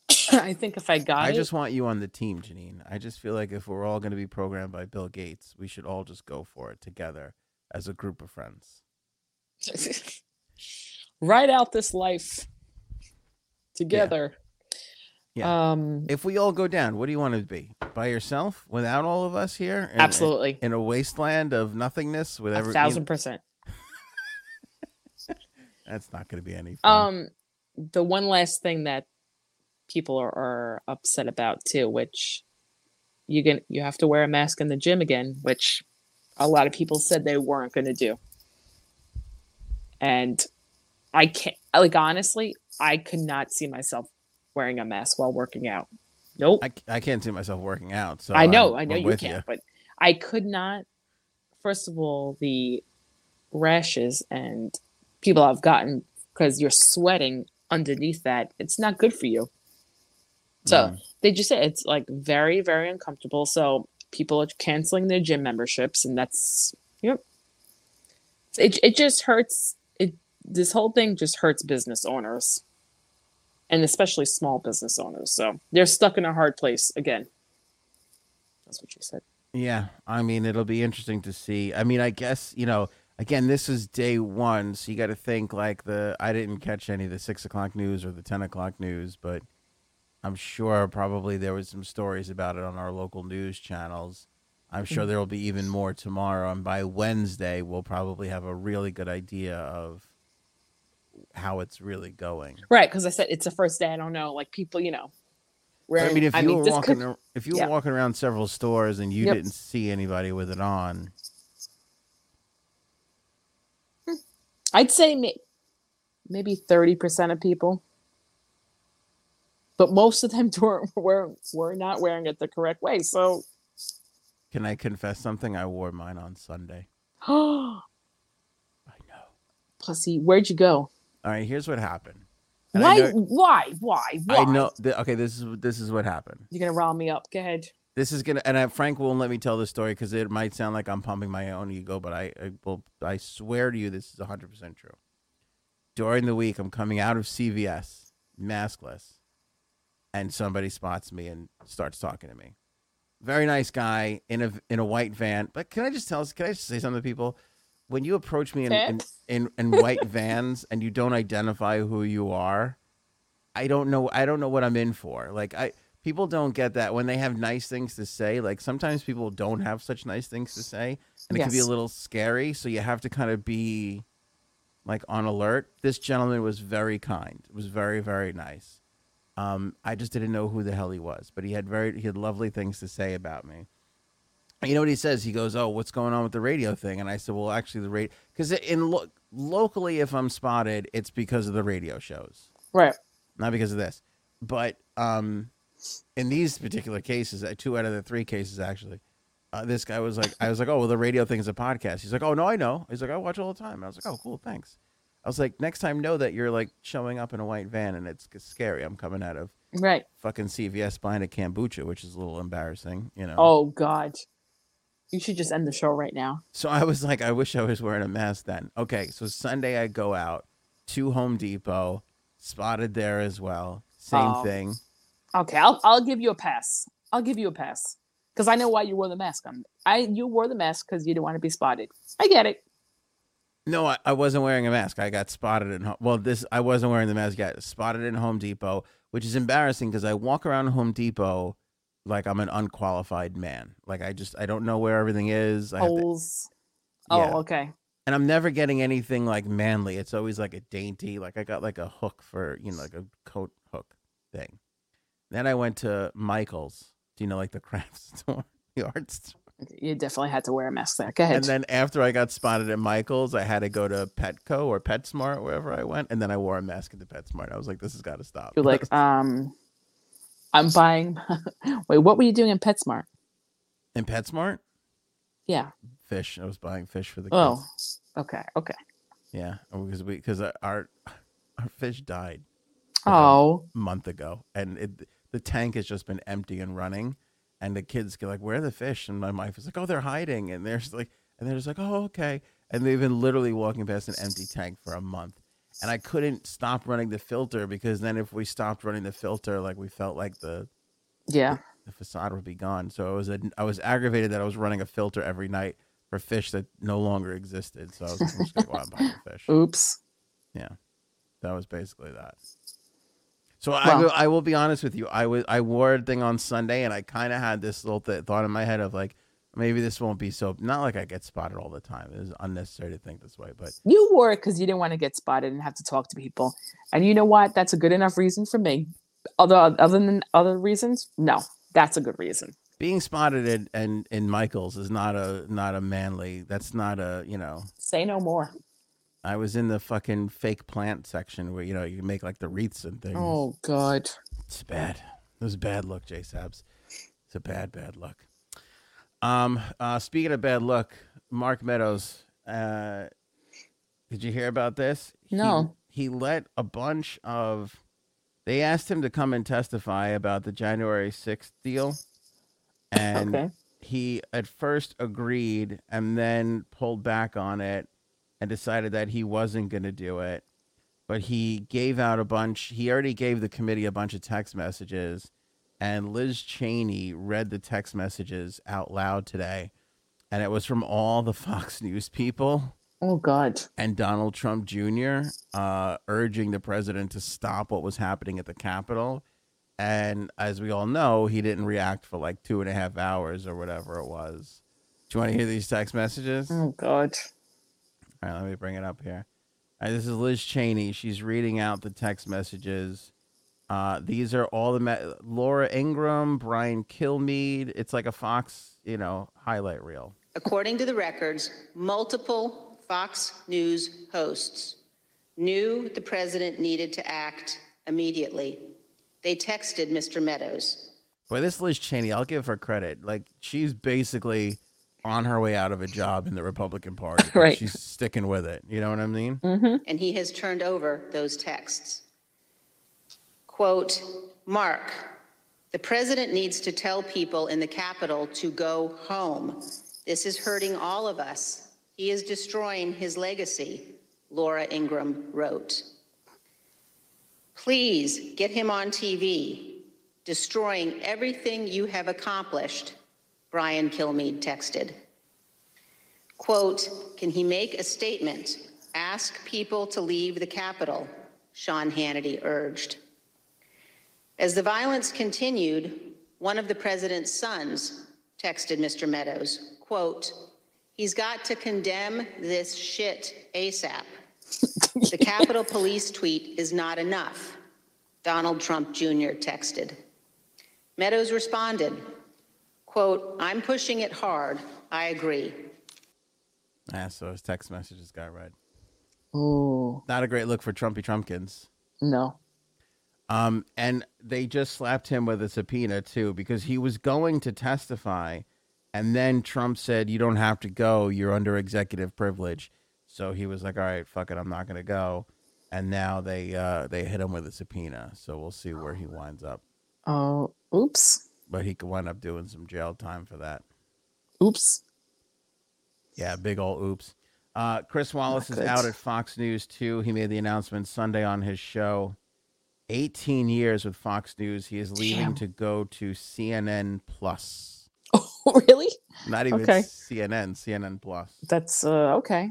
Speaker 2: *coughs* I think if I got
Speaker 1: I
Speaker 2: it,
Speaker 1: just want you on the team, Janine. I just feel like if we're all going to be programmed by Bill Gates, we should all just go for it together as a group of friends. *laughs*
Speaker 2: write out this life together.
Speaker 1: Yeah.
Speaker 2: Um,
Speaker 1: If we all go down, what do you want to be? By yourself, without all of us here? In-
Speaker 2: absolutely.
Speaker 1: In a wasteland of nothingness, with
Speaker 2: A
Speaker 1: every
Speaker 2: thousand percent. *laughs*
Speaker 1: that's not going to be any fun.
Speaker 2: Um, the one last thing that people are, are upset about too, which you can you have to wear a mask in the gym again, which a lot of people said they weren't going to do. And I can't like honestly, I could not see myself wearing a mask while working out. Nope.
Speaker 1: I, I can't see myself working out. So
Speaker 2: I know,
Speaker 1: I'm-
Speaker 2: I know
Speaker 1: I'm
Speaker 2: you can't, but I could not. First of all, the rashes and people I've gotten because you're sweating underneath that, it's not good for you. So
Speaker 1: Mm.
Speaker 2: they just say it's like very, very uncomfortable. So people are canceling their gym memberships, and that's yep. It it just hurts. It this whole thing just hurts business owners, and especially small business owners. So they're stuck in a hard place again. That's what you said.
Speaker 1: Yeah, I mean, it'll be interesting to see. I mean, I guess you know. Again, this is day one, so you got to think like the. I didn't catch any of the six o'clock news or the ten o'clock news, but I'm sure probably there was some stories about it on our local news channels. I'm sure
Speaker 2: Mhm.
Speaker 1: there will be even more tomorrow, and by Wednesday we'll probably have a really good idea of how it's really going.
Speaker 2: Right, because I said it's the first day. I don't know, like people, you know.
Speaker 1: But I mean, if you were
Speaker 2: this
Speaker 1: walking,
Speaker 2: could-
Speaker 1: if you
Speaker 2: yeah.
Speaker 1: were walking around several stores and you
Speaker 2: Yep.
Speaker 1: didn't see anybody with it on,
Speaker 2: I'd say may- maybe thirty percent of people, but most of them *laughs* were were were not wearing it the correct way. So,
Speaker 1: can I confess something? I wore mine on Sunday.
Speaker 2: pussy, *gasps*
Speaker 1: I know.
Speaker 2: Pussy, where'd you go?
Speaker 1: All right, here's what happened.
Speaker 2: Why?
Speaker 1: know-
Speaker 2: Why? Why? Why?
Speaker 1: I know. Th- okay, this is this is what happened.
Speaker 2: You're gonna rile me up. Go ahead.
Speaker 1: This is gonna, and I, Frank won't let me tell this story because it might sound like I'm pumping my own ego, but I, I will. I swear to you, this is 100 percent true. During the week, I'm coming out of CVS, maskless, and somebody spots me and starts talking to me. Very nice guy in a in a white van. But can I just tell us? Can I just say something to people? When you approach me in in, in, in white *laughs* vans and you don't identify who you are, I don't know. I don't know what I'm in for. Like I people don't get that when they have nice things to say. Like sometimes people don't have such nice things to say, and it can be a little scary. So you have to kind of be like on alert. This gentleman was very kind. It was very very nice. Um, I just didn't know who the hell he was, but he had very he had lovely things to say about me. And you know what he says? He goes, "Oh, what's going on with the radio thing?" And I said, "Well, actually, the radio because in lo- locally, if I'm spotted, it's because of the radio shows."
Speaker 2: Right.
Speaker 1: not because of this. But um, in these particular cases, uh, two out of the three cases actually, uh, this guy was like, I was like, oh, well, the radio thing is a podcast. He's like, oh no, I know. He's like, I watch all the time. I was like, oh, cool, thanks. I was like, next time, know that you're like showing up in a white van and it's scary. I'm coming out of
Speaker 2: Right.
Speaker 1: fucking CVS buying a kombucha, which is a little embarrassing, you know.
Speaker 2: Oh God. You should just end the show right now.
Speaker 1: So I was like, I wish I was wearing a mask then. Okay, so Sunday I go out to Home Depot, spotted there as well. Same
Speaker 2: Oh.
Speaker 1: thing.
Speaker 2: Okay, I'll I'll give you a pass. I'll give you a pass because I know why you wore the mask on. I you wore the mask because you didn't want to be spotted. I get it.
Speaker 1: No, I, I wasn't wearing a mask. I got spotted in Ho- well, this I wasn't wearing the mask Got Spotted in Home Depot, which is embarrassing because I walk around Home Depot like I'm an unqualified man. Like I just I don't know where everything is. I have to-
Speaker 2: Holes.
Speaker 1: Yeah.
Speaker 2: Oh, okay.
Speaker 1: and I'm never getting anything like manly. It's always like a dainty. Like I got like a hook for you know like a coat hook thing. Then I went to Michael's. Do you know like the craft *laughs* store, the art store?
Speaker 2: You definitely had to wear a mask there. Go ahead.
Speaker 1: And then after I got spotted at Michael's, I had to go to Petco or PetSmart, wherever I went, and then I wore a mask at the PetSmart. I was like, "This has got to stop."
Speaker 2: You're like, *laughs* um, I'm buying. *laughs* Wait, what were you doing in PetSmart?
Speaker 1: in PetSmart,
Speaker 2: Yeah.
Speaker 1: fish. I was buying fish for the kids.
Speaker 2: Oh, okay. Okay.
Speaker 1: yeah, because we because our our fish died
Speaker 2: Oh,
Speaker 1: a month ago, and it, the tank has just been empty and running, and the kids get like, "Where are the fish?" And my wife is like, "Oh, they're hiding," and they're just like, and they're just like, "Oh, okay," and they've been literally walking past an empty tank for a month. and I couldn't stop running the filter because then if we stopped running the filter, like we felt like the
Speaker 2: Yeah.
Speaker 1: the facade would be gone. So I was a, I was aggravated that I was running a filter every night for fish that no longer existed. So I was like, I'm just go out and buy the fish. *laughs*
Speaker 2: Oops.
Speaker 1: Yeah, that was basically that. So I will I will be honest with you. I was I wore a thing on Sunday and I kind of had this little th- thought in my head of like maybe this won't be so not like I get spotted all the time. It is unnecessary to think this way, but
Speaker 2: You wore it because you didn't want to get spotted and have to talk to people. And you know what? That's a good enough reason for me. Other other than other reasons, no, that's a good reason.
Speaker 1: being spotted in, in in Michaels is not a not a manly. That's not a you know.
Speaker 2: Say no more.
Speaker 1: I was in the fucking fake plant section where you know you make like the wreaths and things.
Speaker 2: Oh God.
Speaker 1: It's bad. It was bad look, Jay Sabs. It's a bad, bad look. Um, uh, speaking of bad luck, Mark Meadows, uh, did you hear about this? He-
Speaker 2: No.
Speaker 1: He, let a bunch of. They asked him to come and testify about the January sixth deal, and
Speaker 2: okay.
Speaker 1: he at first agreed and then pulled back on it and decided that he wasn't going to do it. But he gave out a bunch. He already gave the committee a bunch of text messages, and Liz Cheney read the text messages out loud today. And it was from all the *laughs* Fox News people
Speaker 2: Oh God.
Speaker 1: and Donald Trump Jr. Uh, urging the president to stop what was happening at the Capitol. And as we all know, he didn't react for like two and a half hours or whatever it was. Do you want to hear these text messages?
Speaker 2: Oh God.
Speaker 1: Right, let me bring it up here. All right, this is Liz Cheney. She's reading out the text messages. Uh, these are all the me- Laura Ingraham, Brian Kilmeade. It's like a Fox, you know, highlight reel.
Speaker 3: According to the records, multiple Fox News hosts knew the president needed to act immediately. They texted Mr. Meadows.
Speaker 1: Boy, this Liz Cheney, I'll give her credit. Like she's basically on her way out of a job in the Republican Party. *laughs*
Speaker 2: Right.
Speaker 1: She's sticking with it. You know what I mean? Mm-hmm.
Speaker 3: and he has turned over those texts. Quote, Mark, the president needs to tell people in the Capitol to go home. This is hurting all of us. He is destroying his legacy, Laura Ingraham wrote. Please get him on TV, destroying everything you have accomplished, Brian Kilmeade texted. Quote, can he make a statement? Ask people to leave the Capitol, Sean Hannity urged. As the violence continued, one of the president's sons texted Mr. Meadows, quote, he's got to condemn this shit ASAP. The Capitol Police tweet is not enough, Donald Trump Jr. texted. Meadows responded, quote, I'm pushing it hard. I agree.
Speaker 1: Yeah, so his text messages got read.
Speaker 2: Oh
Speaker 1: Not a great look for Trumpy Trumpkins.
Speaker 2: no.
Speaker 1: Um, and they just slapped him with a subpoena too because he was going to testify, and then Trump said, "You don't have to go. You're under executive privilege." So he was like, "All right, fuck it, I'm not gonna go." And now they uh, they hit him with a subpoena. So we'll see where he winds up.
Speaker 2: Oh, oops.
Speaker 1: But he could wind up doing some jail time for that.
Speaker 2: Oops.
Speaker 1: Yeah, big old oops. Uh, Chris Wallace is
Speaker 2: good.
Speaker 1: out at Fox News too. He made the announcement Sunday on his show. 18 years with Fox News. He is leaving
Speaker 2: Damn.
Speaker 1: to go to CNN Plus. *laughs*
Speaker 2: Oh, really?
Speaker 1: Not even
Speaker 2: Okay.
Speaker 1: CNN, CNN Plus.
Speaker 2: That's uh, okay.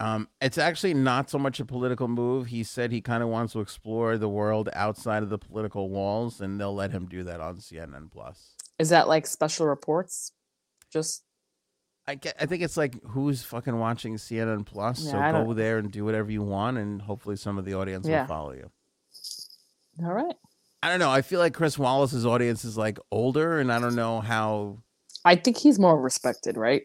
Speaker 1: Um, it's actually not so much a political move. He said he kind of wants to explore the world outside of the political walls, and they'll let him do that on CNN Plus.
Speaker 2: Is that like special reports? Just
Speaker 1: I get, I think it's like who's fucking watching CNN Plus,
Speaker 2: Yeah,
Speaker 1: so
Speaker 2: I
Speaker 1: go
Speaker 2: don't-
Speaker 1: there and do whatever you want, and hopefully some of the audience
Speaker 2: Yeah.
Speaker 1: will follow you.
Speaker 2: all right.
Speaker 1: I don't know. I feel like Chris Wallace's audience is like older, and I don't know how
Speaker 2: I think he's more respected, right?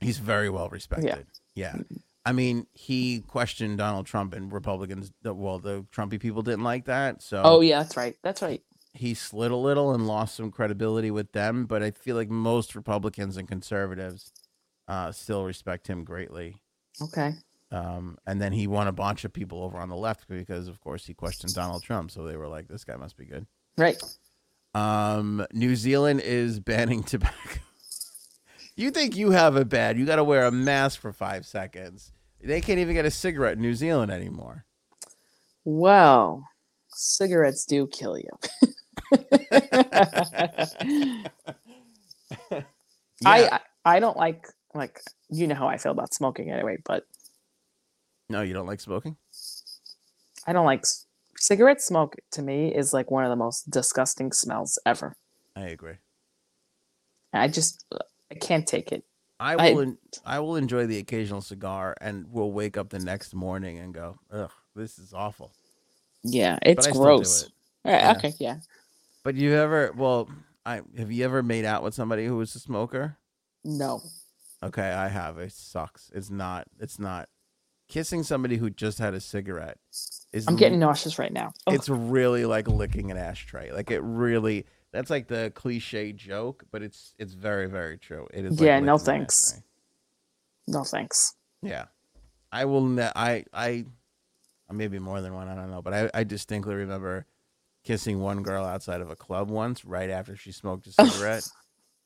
Speaker 1: he's very well respected. Yeah. I mean, he questioned Donald Trump, and Republicans, well, the Trumpy people didn't like that. So
Speaker 2: Oh yeah, that's right. That's right.
Speaker 1: he slid a little and lost some credibility with them. But I feel like most Republicans and conservatives uh, still respect him greatly.
Speaker 2: Okay.
Speaker 1: Um, and then he won a bunch of people over on the left because, of course, he questioned Donald Trump. So they were like, this guy must be good.
Speaker 2: Right.
Speaker 1: Um, New Zealand is *laughs* banning tobacco. You think you have it bad? You got to wear a mask for five seconds. They can't even get a cigarette in New Zealand anymore.
Speaker 2: Well, cigarettes do kill you. *laughs* I, I I don't like like you know how I feel about smoking anyway, but
Speaker 1: no, you don't like smoking.
Speaker 2: I don't like cigarette smoke. To me, is like one of the most disgusting smells ever.
Speaker 1: I agree.
Speaker 2: I just I can't take it.
Speaker 1: I
Speaker 2: I-
Speaker 1: will. en- I will enjoy the occasional cigar, and we'll wake up the next morning and go, "Ugh, this is awful."
Speaker 2: Yeah, it's
Speaker 1: I
Speaker 2: gross.
Speaker 1: it.
Speaker 2: All right,
Speaker 1: Yeah.
Speaker 2: Okay, yeah.
Speaker 1: But you ever? Well, I have you ever made out with somebody who was a smoker?
Speaker 2: No.
Speaker 1: Okay, I have. It sucks. It's not. It's not. Kissing somebody who just had a cigarette is.
Speaker 2: I'm getting nauseous right now. Ugh.
Speaker 1: It's really like licking an ashtray. Like it really. That's like the cliche joke, but it's it's very very true. It is. like
Speaker 2: Yeah, no thanks. no thanks.
Speaker 1: Yeah, I will. Ne- I I maybe more than one. I don't know, but I I distinctly remember kissing one girl outside of a club once, right after she smoked a *laughs* cigarette,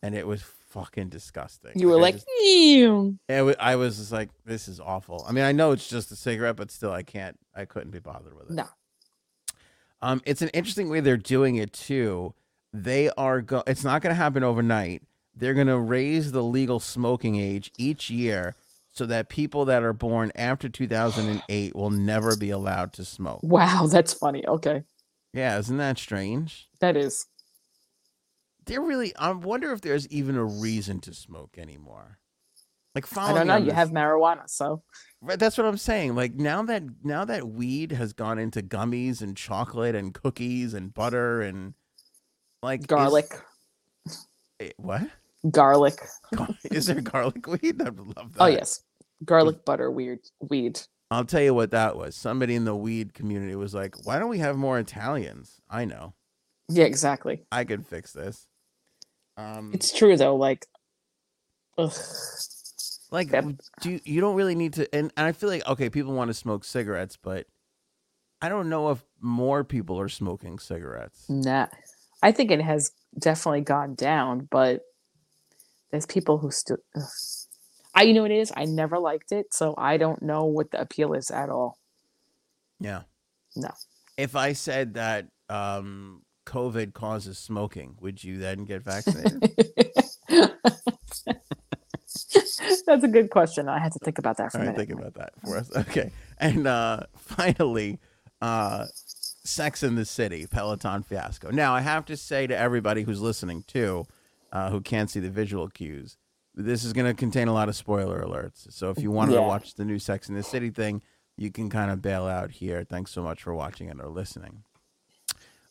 Speaker 1: and it was fucking disgusting.
Speaker 2: You were like, "Ew."
Speaker 1: it I was just like, this is awful. I mean, I know it's just a cigarette, but still, I can't. I couldn't be bothered with it.
Speaker 2: no.
Speaker 1: Um, it's an interesting way they're doing it too. They are go. It's not going to happen overnight. They're going to raise the legal smoking age each year so that people that are born after 2008 will never be allowed to smoke.
Speaker 2: Wow, that's funny. Okay,
Speaker 1: Yeah, isn't that strange?
Speaker 2: that is.
Speaker 1: They're really. I wonder if there's even a reason to smoke anymore. Like
Speaker 2: I don't know. You
Speaker 1: this-
Speaker 2: have marijuana, so
Speaker 1: Right, that's what I'm saying. Like now that now that weed has gone into gummies and chocolate and cookies and butter and like is-
Speaker 2: garlic,
Speaker 1: eh, what
Speaker 2: garlic.
Speaker 1: is there garlic weed? I would love that.
Speaker 2: Oh yes, garlic butter weird weed.
Speaker 1: I'll tell you what that was. Somebody in the weed community was like, "Why don't we have more Italians?" I know.
Speaker 2: Yeah, exactly.
Speaker 1: I could fix this. Um,
Speaker 2: It's true though. Like, ugh.
Speaker 1: like
Speaker 2: that-
Speaker 1: do you, you don't really need to and, and I feel like okay, people want to smoke cigarettes, but I don't know if more people are smoking cigarettes.
Speaker 2: Nah, I think it has definitely gone down, but there's people who still. I, you know, what it is. I never liked it, so I don't know what the appeal is at all.
Speaker 1: Yeah.
Speaker 2: No.
Speaker 1: If I said that um, COVID causes smoking, would you then get vaccinated? *laughs*
Speaker 2: That's a good question. I had to think about that for
Speaker 1: All
Speaker 2: a
Speaker 1: right,
Speaker 2: minute.
Speaker 1: think about that for us. Okay. And uh, finally, uh, Sex in the City, Peloton fiasco. Now, I have to say to everybody who's listening too, uh, who can't see the visual cues, this is going to contain a lot of spoiler alerts. So if you wanted to watch the new Sex in the City thing, you can kind of bail out here. Thanks so much for watching and or listening.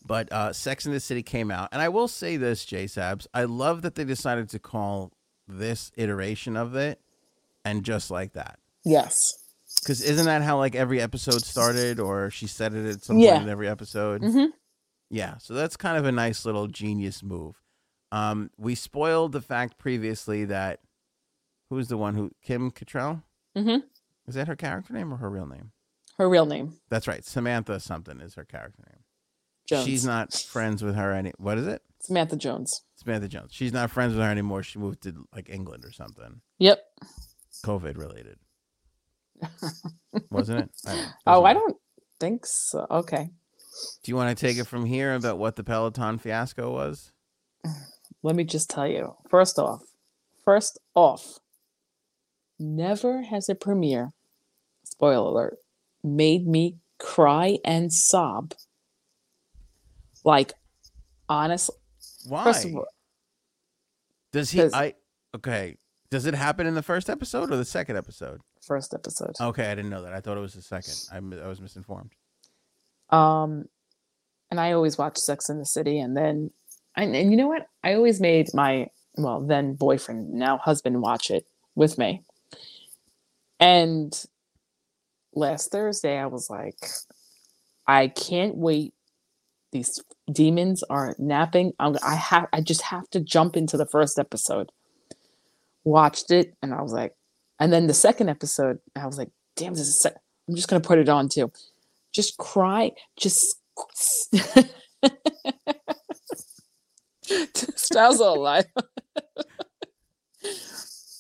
Speaker 1: But uh, Sex in the City came out, and I will say this, Jay Sabs, I love that they decided to call this iteration of it, and just like that.
Speaker 2: Yes.
Speaker 1: Because isn't that how like every episode started, or she said it at some
Speaker 2: Yeah.
Speaker 1: point in every episode?
Speaker 2: Mhm.
Speaker 1: Yeah, so that's kind of a nice little genius move. Um, we spoiled the fact previously that who's the one who Kim Cattrall?
Speaker 2: Mhm.
Speaker 1: Is that her character name or her real name?
Speaker 2: Her real name,
Speaker 1: That's right, Samantha something is her character name.
Speaker 2: Jones.
Speaker 1: She's not friends with her any. What is it?
Speaker 2: Samantha Jones.
Speaker 1: Samantha Jones. She's not friends with her anymore. She moved to like England or something.
Speaker 2: Yep.
Speaker 1: COVID related, wasn't it? *laughs* Oh, I
Speaker 2: Oh, I don't think so. Okay.
Speaker 1: Do you want to take it from here about what the Peloton fiasco was?
Speaker 2: Let me just tell you. First off, first off, never has a premiere, spoiler alert, made me cry and sob. Like, honestly,
Speaker 1: Why?
Speaker 2: all,
Speaker 1: Does he? I okay. Does it happen in the first episode or the second episode?
Speaker 2: First episode.
Speaker 1: Okay, I didn't know that. I thought it was the second. I, I was misinformed.
Speaker 2: Um, and I always watched Sex in the City, and then, and, and you know what? I always made my well then boyfriend, now husband, watch it with me. And last Thursday, I was like, I can't wait. These demons are napping. I'm, I have. I just have to jump into the first episode. Watched it, and I was like, and then the second episode, I was like, damn, this is. I'm just gonna put it on too just cry just *laughs* Styles all alive *laughs*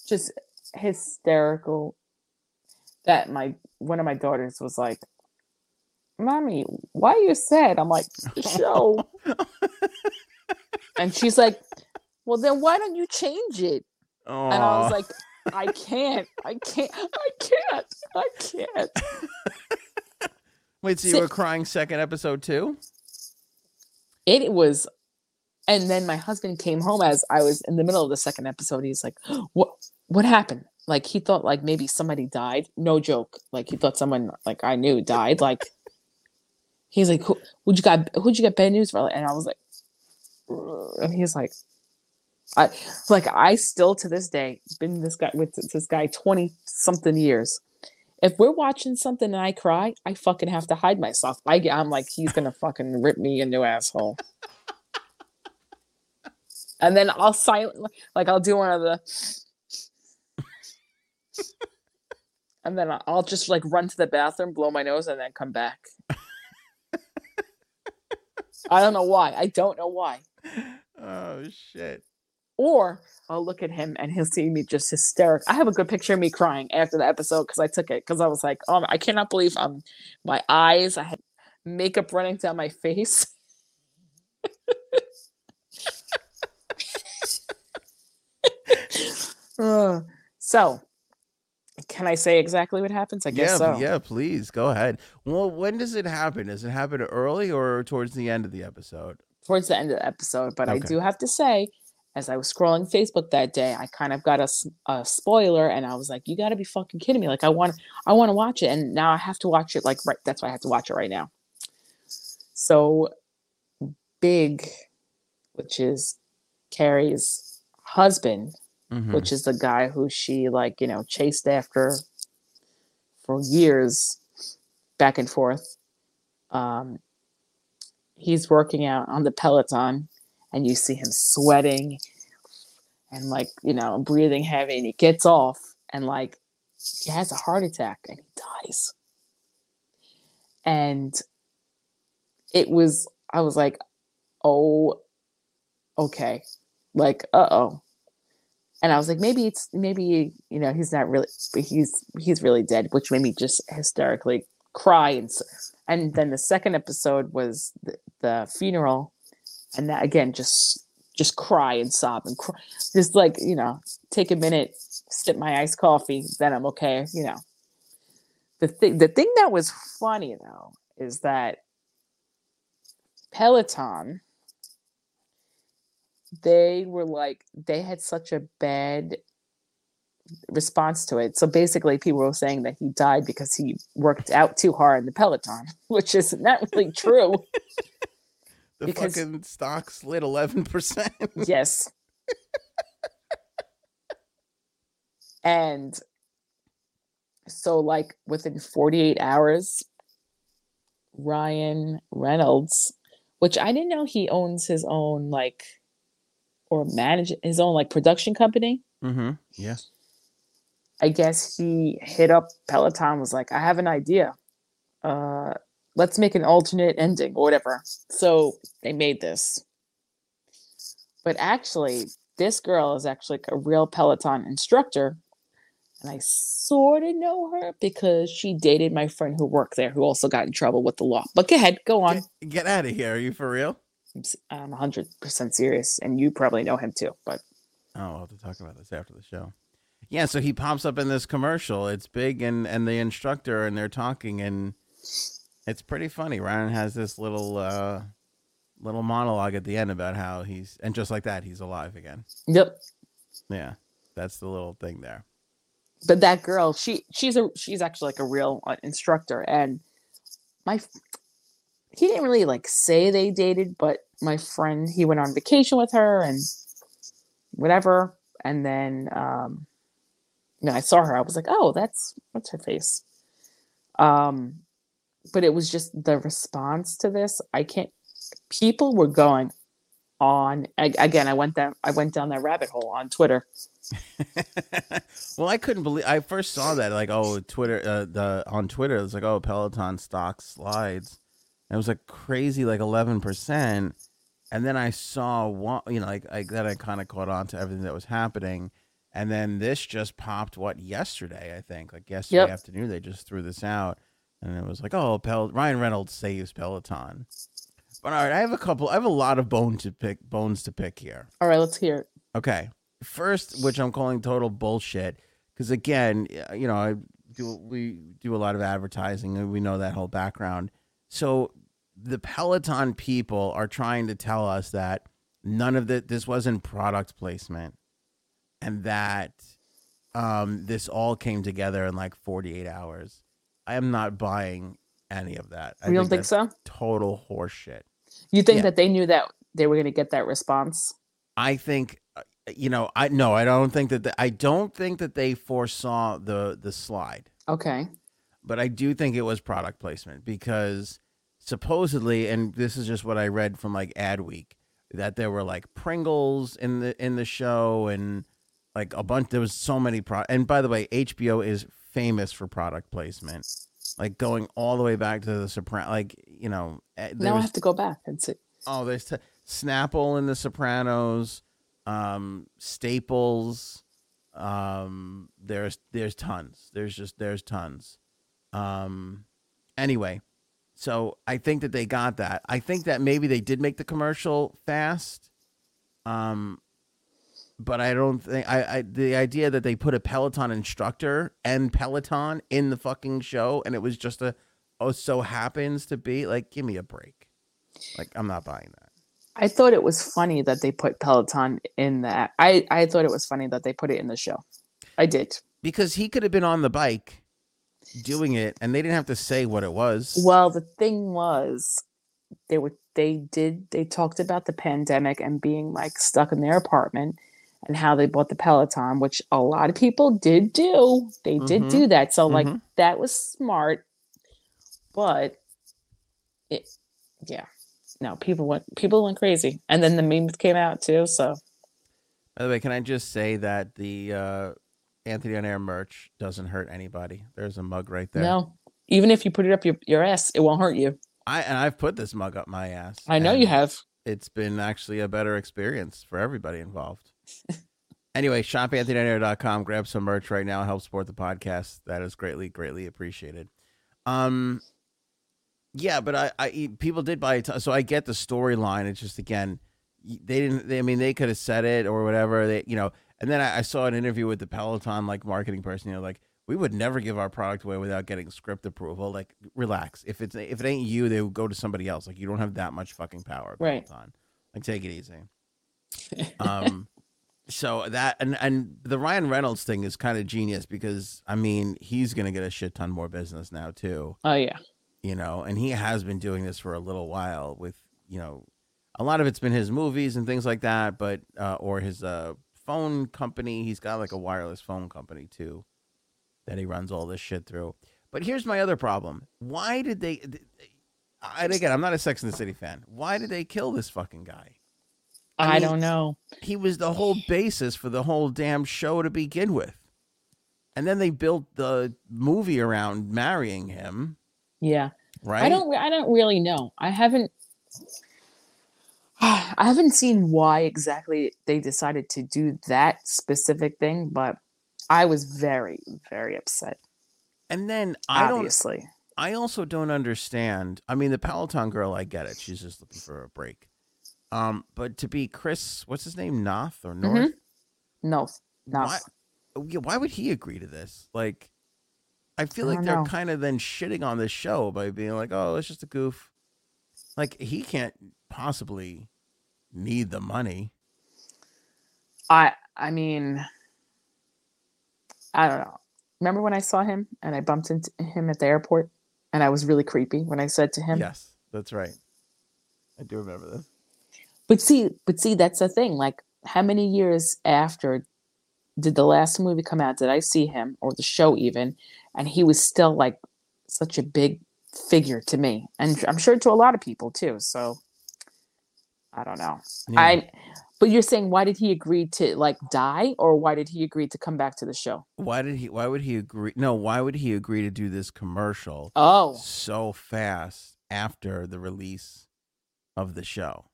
Speaker 2: just hysterical that my one of my daughters was like, "Mommy, why are you sad?" I'm like, show." *laughs* and she's like, "Well, then why don't you change it?"
Speaker 1: Oh,
Speaker 2: And I was like, "I can't. I can't. I can't. I can't." *laughs*
Speaker 1: wait, so you were crying second episode too?
Speaker 2: It was and then my husband came home as I was in the middle of the second episode. He's like, "What what happened?" Like he thought like maybe somebody died. No joke. Like he thought someone like I knew died. Like he's like, Who, "Who'd you got? Who'd you get bad news for?" And I was like, and he's like, "I like I still to this day been this guy with this guy twenty something years." If we're watching something and I cry, I fucking have to hide myself. I, get- I'm like, he's gonna fucking rip me a new asshole and then I'll silent like I'll do one of the *laughs* and then I'll just like run to the bathroom, blow my nose, and then come back. *laughs* I don't know why. I don't know why.
Speaker 1: Oh shit.
Speaker 2: Or I'll look at him and he'll see me just hysteric. I have a good picture of me crying after the episode because I took it because I was like, oh, I cannot believe um my eyes. I had makeup running down my face. *laughs* Uh, so, can I say exactly what happens? I guess
Speaker 1: yeah,
Speaker 2: so.
Speaker 1: yeah, please go ahead. Well, when does it happen? Does it happen early or towards the end of the episode?
Speaker 2: Towards the end of the episode, but I do have to say, as I was scrolling Facebook that day, I kind of got a, a spoiler, and I was like, "You got to be fucking kidding me!" Like, I want, I want to watch it, and now I have to watch it. Like, right, that's why I have to watch it right now. So, Big, which is Carrie's husband,
Speaker 1: Mhm.
Speaker 2: which is the guy who she like you know chased after for years back and forth um he's working out on the peloton and you see him sweating and like you know breathing heavy and he gets off and like he has a heart attack and he dies. And it was i was like oh okay. Like uh-oh. And I was like, maybe it's maybe you know he's not really, he's he's really dead, which made me just hysterically cry. And and then the second episode was the, the funeral, and that again just just cry and sob and cry, just like you know take a minute, sip my iced coffee, then I'm okay. You know, the thing the thing that was funny though is that Peloton they were like they had such a bad response to it. So basically people were saying that he died because he worked out too hard in the Peloton, *laughs* which is not really true. *laughs*
Speaker 1: the
Speaker 2: because-
Speaker 1: fucking stock slid eleven percent. *laughs*
Speaker 2: yes. And so like within 48 hours Ryan Reynolds, which I didn't know he owns his own like or manage his own like production company.
Speaker 1: Mm-hmm. Yeah.
Speaker 2: I guess he hit up Peloton was like, I have an idea. Uh let's make an alternate ending or whatever. So they made this. But actually, this girl is actually a real Peloton instructor. And I sort of know her because she dated my friend who worked there who also got in trouble with the law. But go ahead, go on.
Speaker 1: Get, get out of here. Are you for real?
Speaker 2: I'm s- I'm 100% serious. And you probably know him too. But
Speaker 1: Oh, we'll have to talk about this after the show. Yeah, so he pops up in this commercial. It's big and and the instructor and they're talking and it's pretty funny. Ryan has this little uh little monologue at the end about how he's and just like that he's alive again.
Speaker 2: yep.
Speaker 1: Yeah. That's the little thing there.
Speaker 2: but that girl she she's a she's actually like a real uh, instructor and my he didn't really like say they dated but my friend he went on vacation with her and whatever and then um you know i saw her i was like oh that's what's her face um but it was just the response to this i can't people were going on ag- again i went down i went down that rabbit hole on twitter *laughs*
Speaker 1: well, I couldn't believe I first saw that like oh Twitter uh, the on Twitter it was like oh Peloton stock slides. And it was like crazy like 11% and then I saw one you know like, like that I kind of caught on to everything that was happening And then this just popped what yesterday, I think. Like yesterday
Speaker 2: Yep.
Speaker 1: afternoon, they just threw this out, and it was like, oh, Pel- Ryan Reynolds saves Peloton. But all right, I have a couple. I have a lot of bone to pick, bones to pick here.
Speaker 2: All right, let's hear it.
Speaker 1: Okay, first, which I'm calling total bullshit, because again, you know, I do we do a lot of advertising, and we know that whole background. So the Peloton people are trying to tell us that none of the this wasn't product placement, and that um, this all came together in like 48 hours. I am not buying any of that. I
Speaker 2: you don't think
Speaker 1: that's
Speaker 2: so?
Speaker 1: Total horseshit.
Speaker 2: You think
Speaker 1: Yeah.
Speaker 2: that they knew that they were going to get that response?
Speaker 1: I think uh, you know I no I don't think that the, I don't think that they foresaw the the slide
Speaker 2: Okay.
Speaker 1: but I do think it was product placement because supposedly and this is just what I read from like Adweek that there were like Pringles in the in the show and like a bunch there was so many pro and by the way HBO is famous for product placement like going all the way back to the Soprano. like you know eh,
Speaker 2: Now I have to go back and see.
Speaker 1: Oh, there's t- Snapple in The Sopranos, um, Staples. Um, there's there's tons. There's just there's tons. Um, anyway, so I think that they got that. I think that maybe they did make the commercial fast. Um, but I don't think I, I the idea that they put a Peloton instructor and Peloton in the fucking show and it was just a oh so happens to be like give me a break. Like I'm not buying that.
Speaker 2: I thought it was funny that they put Peloton in that. I I thought it was funny that they put it in the show. I did.
Speaker 1: Because he could have been on the bike doing it and they didn't have to say what it was.
Speaker 2: Well, the thing was, they were they did they talked about the pandemic and being like stuck in their apartment and how they bought the Peloton, which a lot of people did do. They did
Speaker 1: Mhm.
Speaker 2: do that. So like
Speaker 1: Mhm.
Speaker 2: that was smart, but it yeah. No, people went people went crazy. And then the memes came out too. So
Speaker 1: By the way, can I just say that the uh Anthony on Air merch doesn't hurt anybody. There's a mug right there.
Speaker 2: no. Even if you put it up your, your ass, it won't hurt you.
Speaker 1: I and I've put this mug up my ass.
Speaker 2: I know you have.
Speaker 1: It's been actually a better experience for everybody involved. Anyway, shopanthonyair.com. Grab some merch right now. Help support the podcast. That is greatly, greatly appreciated. Um, yeah, but I, I people did buy it. So I get the storyline. It's just again, they didn't. They, I mean, they could have said it or whatever. They, you know. And then I, I saw an interview with the Peloton like marketing person. You know, like we would never give our product away without getting script approval. Like, relax. If it's if it ain't you, they would go to somebody else. Like, you don't have that much fucking power.
Speaker 2: Right.
Speaker 1: Peloton. Like, take it easy. *laughs* Um. So that and and the Ryan Reynolds thing is kind of genius because I mean he's gonna get a shit ton more business now too
Speaker 2: Oh yeah.
Speaker 1: you know, and he has been doing this for a little while with, you know, a lot of it's been his movies and things like that, but uh, or his uh, phone company. He's got like a wireless phone company too that he runs all this shit through. But here's my other problem: why did they? And again, I'm not a Sex and the City fan. Why did they kill this fucking guy? I
Speaker 2: I,
Speaker 1: mean-
Speaker 2: don't know.
Speaker 1: He was the whole basis for the whole damn show to begin with, and then they built the movie around marrying him.
Speaker 2: Yeah.
Speaker 1: Right?
Speaker 2: I don't. I don't really know. I haven't. *sighs* I haven't seen why exactly they decided to do that specific thing, but I was very, very upset.
Speaker 1: And then I
Speaker 2: Obviously,
Speaker 1: I also don't understand. I mean, the Peloton girl, I get it. She's just looking for a break. Um, but to be Chris, what's his name, Noth or North?
Speaker 2: no, no.
Speaker 1: Why, yeah, why would he agree to this? Like, I feel
Speaker 2: I
Speaker 1: like they're
Speaker 2: know.
Speaker 1: kind of then shitting on this show by being like, "Oh, it's just a goof." Like he can't possibly need the money.
Speaker 2: I. I mean, I don't know. Remember when I saw him and I bumped into him at the airport, and I was really creepy when I said to him,
Speaker 1: Yes, that's right. I do remember this.
Speaker 2: But see, but see, that's the thing. Like, how many years after did the last movie come out? Did I see him or the show even? And he was still like such a big figure to me, and I'm sure to a lot of people too. So I don't know.
Speaker 1: Yeah.
Speaker 2: I. But you're saying why did he agree to like die, or why did he agree to come back to the show?
Speaker 1: Why did he? Why would he agree? No, why would he agree to do this commercial?
Speaker 2: Oh,
Speaker 1: so fast after the release of the show.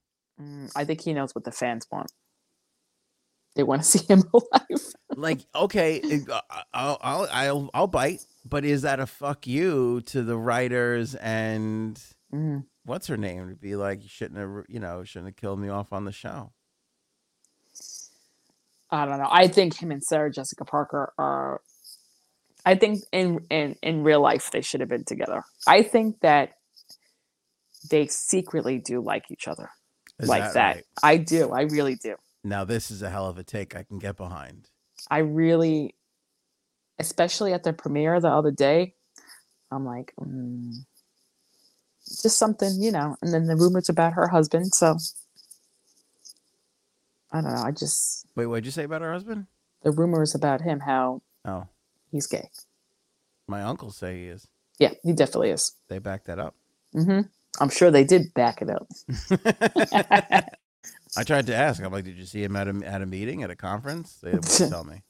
Speaker 2: Mm, I think he knows what the fans want. They want to *laughs* see him alive.
Speaker 1: like okay, uh, I'll, I'll I'll I'll bite, but is that a fuck you to the writers and
Speaker 2: Mm.
Speaker 1: what's her name to be like you shouldn't have you know shouldn't have killed me off on the show?
Speaker 2: I don't know. I think him and Sarah Jessica Parker are. I think in in in real life they should have been together. I think that they secretly do like each other,
Speaker 1: Is
Speaker 2: like that.
Speaker 1: right?
Speaker 2: I do. I really do.
Speaker 1: Now this is a hell of a take I can get behind.
Speaker 2: I really, especially at the premiere the other day, I'm like, mm, just something, you know. And then the rumors about her husband. So I don't know. I just
Speaker 1: Wait, What did you say about her husband?
Speaker 2: the rumors about him how
Speaker 1: Oh,
Speaker 2: he's gay.
Speaker 1: my uncles say he is.
Speaker 2: Yeah, he definitely is.
Speaker 1: They back that up.
Speaker 2: hmm I'm sure they did back it up. *laughs*
Speaker 1: I tried to ask. I'm like, did you see him at a at a meeting at a conference? They wouldn't *laughs* tell me.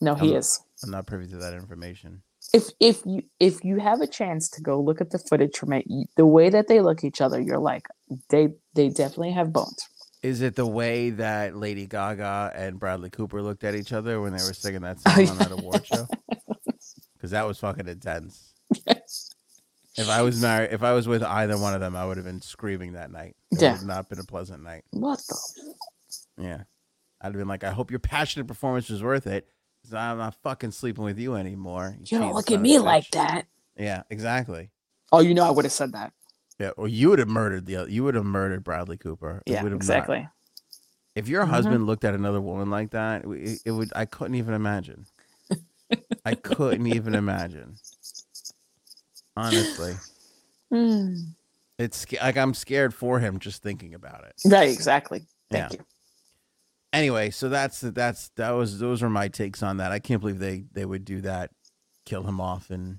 Speaker 2: No, he
Speaker 1: I'm-
Speaker 2: is.
Speaker 1: I'm not privy to that information.
Speaker 2: If if you if you have a chance to go look at the footage from it, the way that they look at each other, you're like, they they definitely have bones.
Speaker 1: Is it the way that Lady Gaga and Bradley Cooper looked at each other when they were singing that *laughs*
Speaker 2: Oh,
Speaker 1: song on that award show? Because that was fucking intense. If I was married, if I was with either one of them, I would have been screaming that night. It
Speaker 2: Yeah.
Speaker 1: would have not been a pleasant night.
Speaker 2: What the?
Speaker 1: Yeah, I'd have been like, I hope your passionate performance was worth it. 'cause I'm not fucking sleeping with you anymore.
Speaker 2: You
Speaker 1: cheating
Speaker 2: don't look at me like that.
Speaker 1: Yeah, exactly.
Speaker 2: Oh, you know I would have said that.
Speaker 1: Yeah, or you would have murdered the other, you would have murdered Bradley Cooper. It
Speaker 2: Yeah,
Speaker 1: would have not-
Speaker 2: exactly.
Speaker 1: If your
Speaker 2: Mhm.
Speaker 1: husband looked at another woman like that, it, it would. I couldn't even imagine. *laughs* I couldn't even imagine. Honestly, *laughs*
Speaker 2: Mm.
Speaker 1: it's like I'm scared for him just thinking about it.
Speaker 2: Right, exactly. Thank
Speaker 1: Yeah.
Speaker 2: you.
Speaker 1: Anyway, so that's that's that was those are my takes on that. I can't believe they they would do that, kill him off, and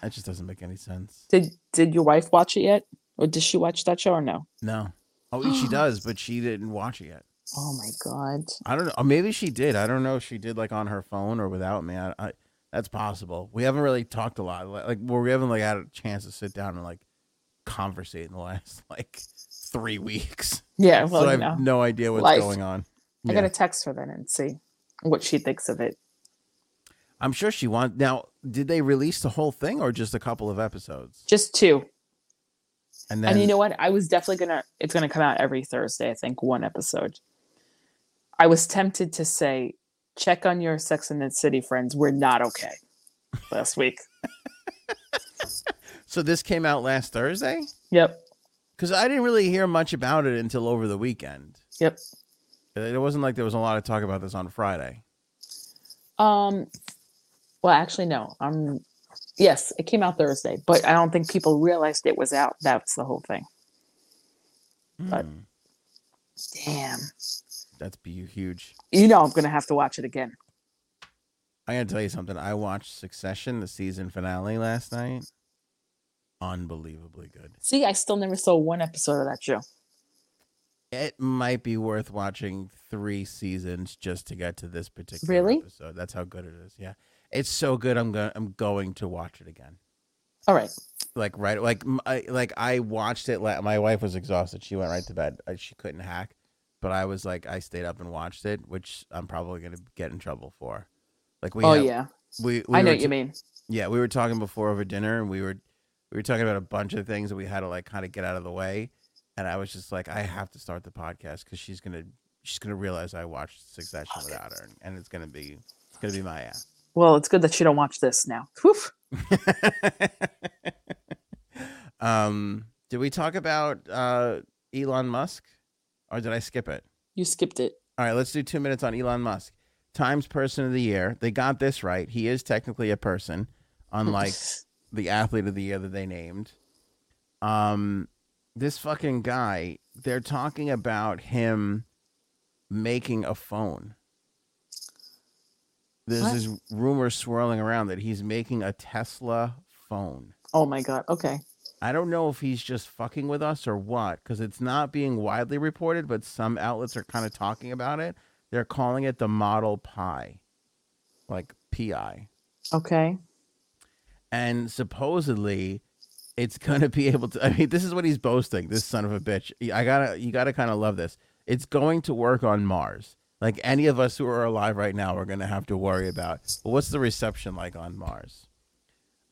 Speaker 1: that just doesn't make any sense.
Speaker 2: Did did your wife watch it yet, or did she watch that show or no?
Speaker 1: No. Oh, *gasps* she does, but she didn't watch it yet.
Speaker 2: Oh my god.
Speaker 1: I don't know. Maybe she did. I don't know if she did like on her phone or without me. I, I that's possible. We haven't really talked a lot. Like, where we haven't like had a chance to sit down and like conversate in the *laughs* last like three weeks.
Speaker 2: Yeah. Well,
Speaker 1: so I have
Speaker 2: know,
Speaker 1: no idea what's
Speaker 2: life.
Speaker 1: going on.
Speaker 2: I
Speaker 1: Yeah.
Speaker 2: gotta text her then and see what she thinks of it.
Speaker 1: I'm sure she wants. Now, did they release the whole thing or just a couple of episodes?
Speaker 2: Just two.
Speaker 1: And then
Speaker 2: and you know what? I was definitely gonna. It's gonna come out every Thursday. I think one episode. I was tempted to say, check on your Sex and the City friends. We're not okay. Last week. *laughs*
Speaker 1: so this came out last Thursday
Speaker 2: Yep.
Speaker 1: because I didn't really hear much about it until over the weekend.
Speaker 2: Yep.
Speaker 1: It wasn't like there was a lot of talk about this on Friday.
Speaker 2: Um. Well, actually, no. Um. Yes, it came out Thursday, but I don't think people realized it was out. That's the whole thing. But-
Speaker 1: Hmm,
Speaker 2: Damn.
Speaker 1: That's be huge.
Speaker 2: You know, I'm gonna have to watch it again.
Speaker 1: I gotta tell you something. I watched Succession, the season finale last night. Unbelievably good.
Speaker 2: See, I still never saw one episode of that show.
Speaker 1: It might be worth watching three seasons just to get to this particular
Speaker 2: Really?
Speaker 1: episode. That's how good it is. Yeah, it's so good. I'm gonna. I'm going to watch it again.
Speaker 2: All right.
Speaker 1: Like right, like m- I, like I watched it. La- my wife was exhausted. She went right to bed. She couldn't hack, but I was like, I stayed up and watched it, which I'm probably gonna get in trouble for. Like we,
Speaker 2: oh
Speaker 1: have-
Speaker 2: yeah,
Speaker 1: we, we
Speaker 2: I know what you mean.
Speaker 1: Yeah, we were talking before over dinner, and we were we were talking about a bunch of things that we had to like kind of get out of the way. And I was just like, I have to start the podcast because she's gonna she's gonna realize I watched Succession without her, and it's gonna be it's gonna be my ass.
Speaker 2: Well, it's good that she don't watch this now. *laughs*
Speaker 1: Um, did we talk about uh, Elon Musk, or did I skip it?
Speaker 2: You skipped it.
Speaker 1: All right, let's do two minutes on Elon Musk. Times Person of the Year. They got this right. He is technically a person, unlike *laughs* the athlete of the year that they named. Um, this fucking guy. They're talking about him making a phone. There's
Speaker 2: What?
Speaker 1: this rumor swirling around that he's making a Tesla phone.
Speaker 2: Oh my god. Okay.
Speaker 1: I don't know if he's just fucking with us or what, because it's not being widely reported, but some outlets are kind of talking about it. They're calling it the Model Pi, like PI.
Speaker 2: Okay.
Speaker 1: And supposedly it's gonna be able to I mean, this is what he's boasting, this son of a bitch. I gotta you gotta kinda love this. It's going to work on Mars. like any of us who are alive right now are going to have to worry about. But what's the reception like on Mars?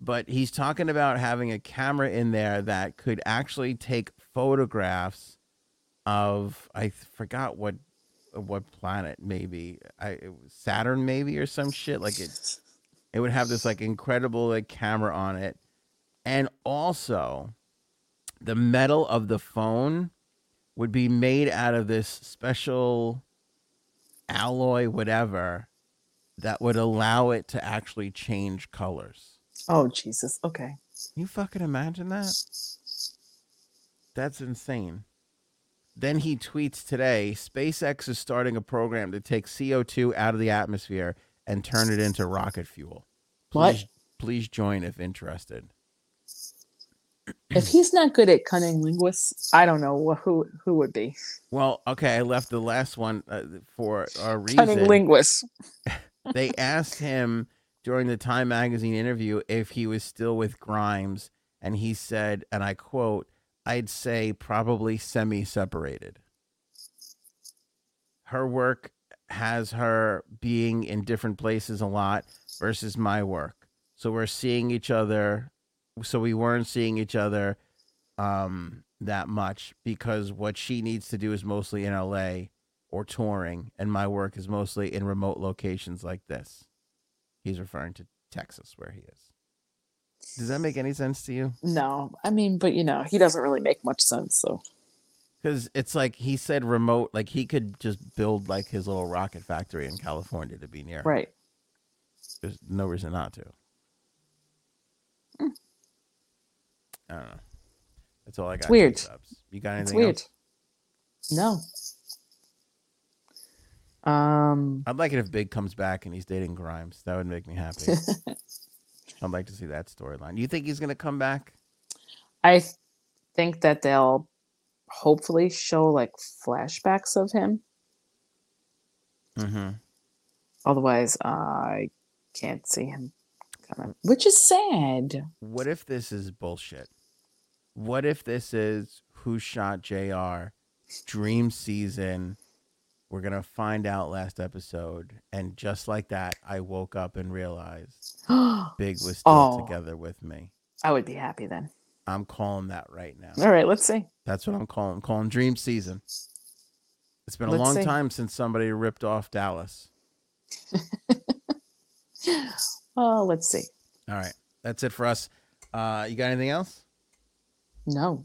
Speaker 1: But he's talking about having a camera in there that could actually take photographs of I forgot what what planet maybe. I Saturn maybe or some shit like it it would have this like incredible like camera on it. And also the metal of the phone would be made out of this special alloy whatever that would allow it to actually change colors
Speaker 2: Oh Jesus. Okay.
Speaker 1: Can you fucking imagine that that's insane then he tweets today SpaceX is starting a program to take CO2 out of the atmosphere and turn it into rocket fuel.
Speaker 2: What?
Speaker 1: Please, please join if interested.
Speaker 2: If he's not good at cunning linguists, I don't know who who would be
Speaker 1: Well, okay, I left the last one uh, for a reason.
Speaker 2: cunning linguists. *laughs*
Speaker 1: they asked him during the Time magazine interview if he was still with Grimes, and he said, and I quote, I'd say probably semi separated. Her work has her being in different places a lot versus my work. So we're seeing each other. So we weren't seeing each other um, that much because what she needs to do is mostly in LA or touring, and my work is mostly in remote locations like this. He's referring to Texas, where he is. Does that make any sense to you?
Speaker 2: No, I mean, but you know, he doesn't really make much sense. So
Speaker 1: Because it's like he said remote, like he could just build like his little rocket factory in California to be near.
Speaker 2: right.
Speaker 1: There's no reason not to.
Speaker 2: Mm.
Speaker 1: I don't know. That's all I got.
Speaker 2: weird.
Speaker 1: You got
Speaker 2: It's
Speaker 1: anything
Speaker 2: weird.
Speaker 1: else?
Speaker 2: No. Um.
Speaker 1: I'd like it if Big comes back and he's dating Grimes. That would make me happy. *laughs* I'd like to see that storyline. You think he's gonna come back?
Speaker 2: I think that they'll hopefully show like flashbacks of him.
Speaker 1: Mm-hmm.
Speaker 2: Otherwise, I can't see him coming, which is sad.
Speaker 1: What if this is bullshit? What if this is who shot JR dream season? We're gonna find out last episode, and just like that, I woke up and realized *gasps* Big was still
Speaker 2: Oh.
Speaker 1: together with me.
Speaker 2: I would be happy then.
Speaker 1: I'm calling that right now.
Speaker 2: All right, let's see.
Speaker 1: That's what I'm calling. I'm calling dream season. It's been a
Speaker 2: Let's
Speaker 1: long
Speaker 2: see.
Speaker 1: time since somebody ripped off Dallas. *laughs*
Speaker 2: Oh, let's see.
Speaker 1: All right, that's it for us. Uh, you got anything else?
Speaker 2: No.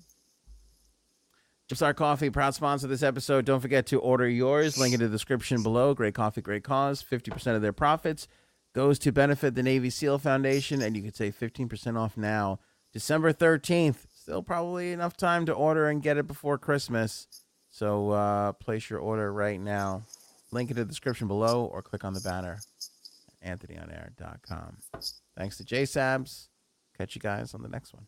Speaker 1: Star Coffee, proud sponsor of this episode. Don't forget to order yours. Link in the description below. Great coffee, great cause. 50% of their profits goes to benefit the Navy SEAL Foundation, and you can save 15% off now. December 13th. Still probably enough time to order and get it before Christmas. So uh, place your order right now. Link in the description below or click on the banner at anthonyonair.com. Thanks to Jay Sabs. Catch you guys on the next one.